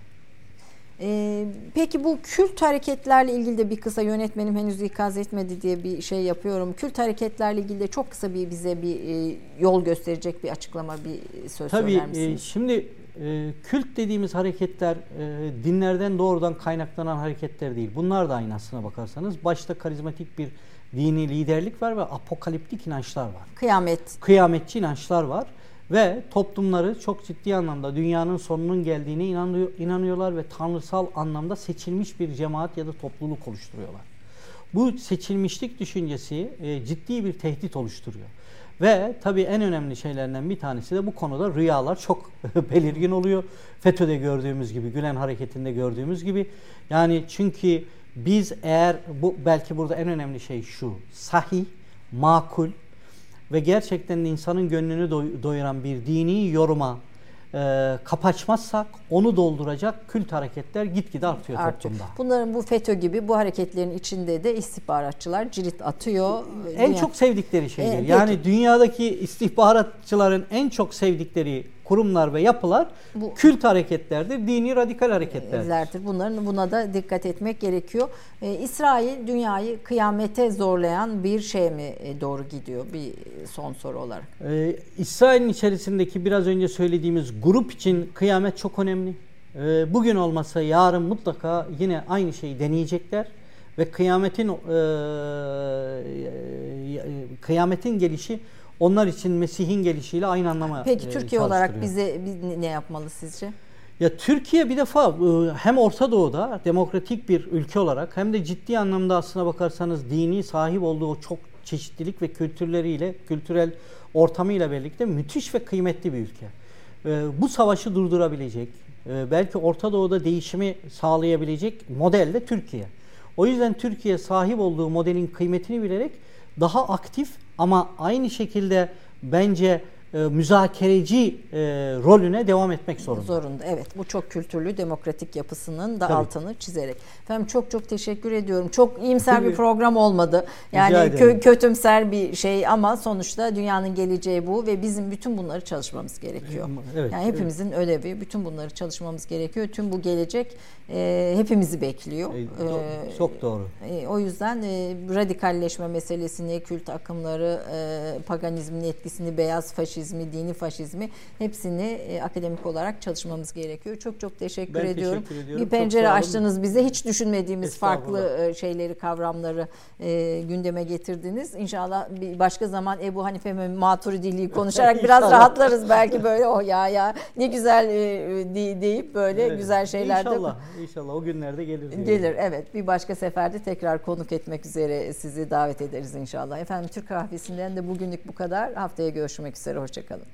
Ee, peki bu kült hareketlerle ilgili de bir kısa yönetmenim henüz ikaz etmedi diye bir şey yapıyorum. Kült hareketlerle ilgili de çok kısa bir bize bir e, yol gösterecek bir açıklama, bir söz Tabii söyler e, misiniz? şimdi e, kült dediğimiz hareketler e, dinlerden doğrudan kaynaklanan hareketler değil. Bunlar da aynı aslına bakarsanız. Başta karizmatik bir dini liderlik var ve apokaliptik inançlar var. Kıyamet. Kıyametçi inançlar var ve toplumları çok ciddi anlamda dünyanın sonunun geldiğine inanıyor, inanıyorlar ve tanrısal anlamda seçilmiş bir cemaat ya da topluluk oluşturuyorlar. Bu seçilmişlik düşüncesi e, ciddi bir tehdit oluşturuyor. Ve tabii en önemli şeylerden bir tanesi de bu konuda rüyalar çok belirgin oluyor. FETÖ'de gördüğümüz gibi, Gülen Hareketi'nde gördüğümüz gibi. Yani çünkü biz eğer bu belki burada en önemli şey şu. Sahih, makul ve gerçekten insanın gönlünü doy- doyuran bir dini yoruma e, kapı açmazsak onu dolduracak kült hareketler gitgide artıyor, Artıyor. toplumda. Bunların bu FETÖ gibi bu hareketlerin içinde de istihbaratçılar cirit atıyor. En Dünya- çok sevdikleri şeydir. E, peki. yani dünyadaki istihbaratçıların en çok sevdikleri kurumlar ve yapılar Bu- kült hareketlerdir, dini radikal hareketlerdir. Bunların buna da dikkat etmek gerekiyor. Ee, İsrail dünyayı kıyamete zorlayan bir şey mi e, doğru gidiyor? Bir son soru olarak. Ee, İsrail'in içerisindeki biraz önce söylediğimiz grup için kıyamet çok önemli. Ee, bugün olmasa yarın mutlaka yine aynı şeyi deneyecekler ve kıyametin e, e, kıyametin gelişi onlar için Mesih'in gelişiyle aynı anlama Peki e, Türkiye olarak bize biz ne- yapmalı sizce? Ya Türkiye bir defa e, hem Orta Doğu'da demokratik bir ülke olarak hem de ciddi anlamda aslına bakarsanız dini sahip olduğu çok çeşitlilik ve kültürleriyle, kültürel ortamıyla birlikte müthiş ve kıymetli bir ülke. E, Bu savaşı durdurabilecek, belki Orta Doğu'da değişimi sağlayabilecek model de Türkiye. O yüzden Türkiye sahip olduğu modelin kıymetini bilerek daha aktif ama aynı şekilde bence e, müzakereci e, rolüne devam etmek zorunda. Zorunda. Evet. Bu çok kültürlü demokratik yapısının da Tabii. altını çizerek. Efendim çok çok teşekkür ediyorum. Çok iyimser bir Tabii. program olmadı. Yani kö- kötümser bir şey ama sonuçta dünyanın geleceği bu ve bizim bütün bunları çalışmamız gerekiyor. Evet, yani hepimizin ödevi, bütün bunları çalışmamız gerekiyor. Tüm bu gelecek e, hepimizi bekliyor. E, do- E, çok doğru. E, o yüzden e, radikalleşme meselesini, kült akımları, e, paganizmin etkisini, beyaz faşizmi, dini faşizmi hepsini e, akademik olarak çalışmamız gerekiyor. Çok çok teşekkür Ben ediyorum. teşekkür ediyorum. Bir pencere açtınız bize. Hiç düşünmediğimiz farklı e, şeyleri, kavramları e, gündeme getirdiniz. İnşallah bir başka zaman Ebu Hanife ve Maturidiliği konuşarak biraz rahatlarız belki böyle. Oh ya ya ne güzel e, de- deyip böyle Evet. güzel şeyler de İnşallah, inşallah o günlerde gelir. diyorum. Gelir evet. Bir başka seferde tekrar konuk etmek üzere sizi davet ederiz inşallah. Efendim Türk kahvesinden de bugünlük bu kadar. Haftaya görüşmek üzere. Hoşçakalın.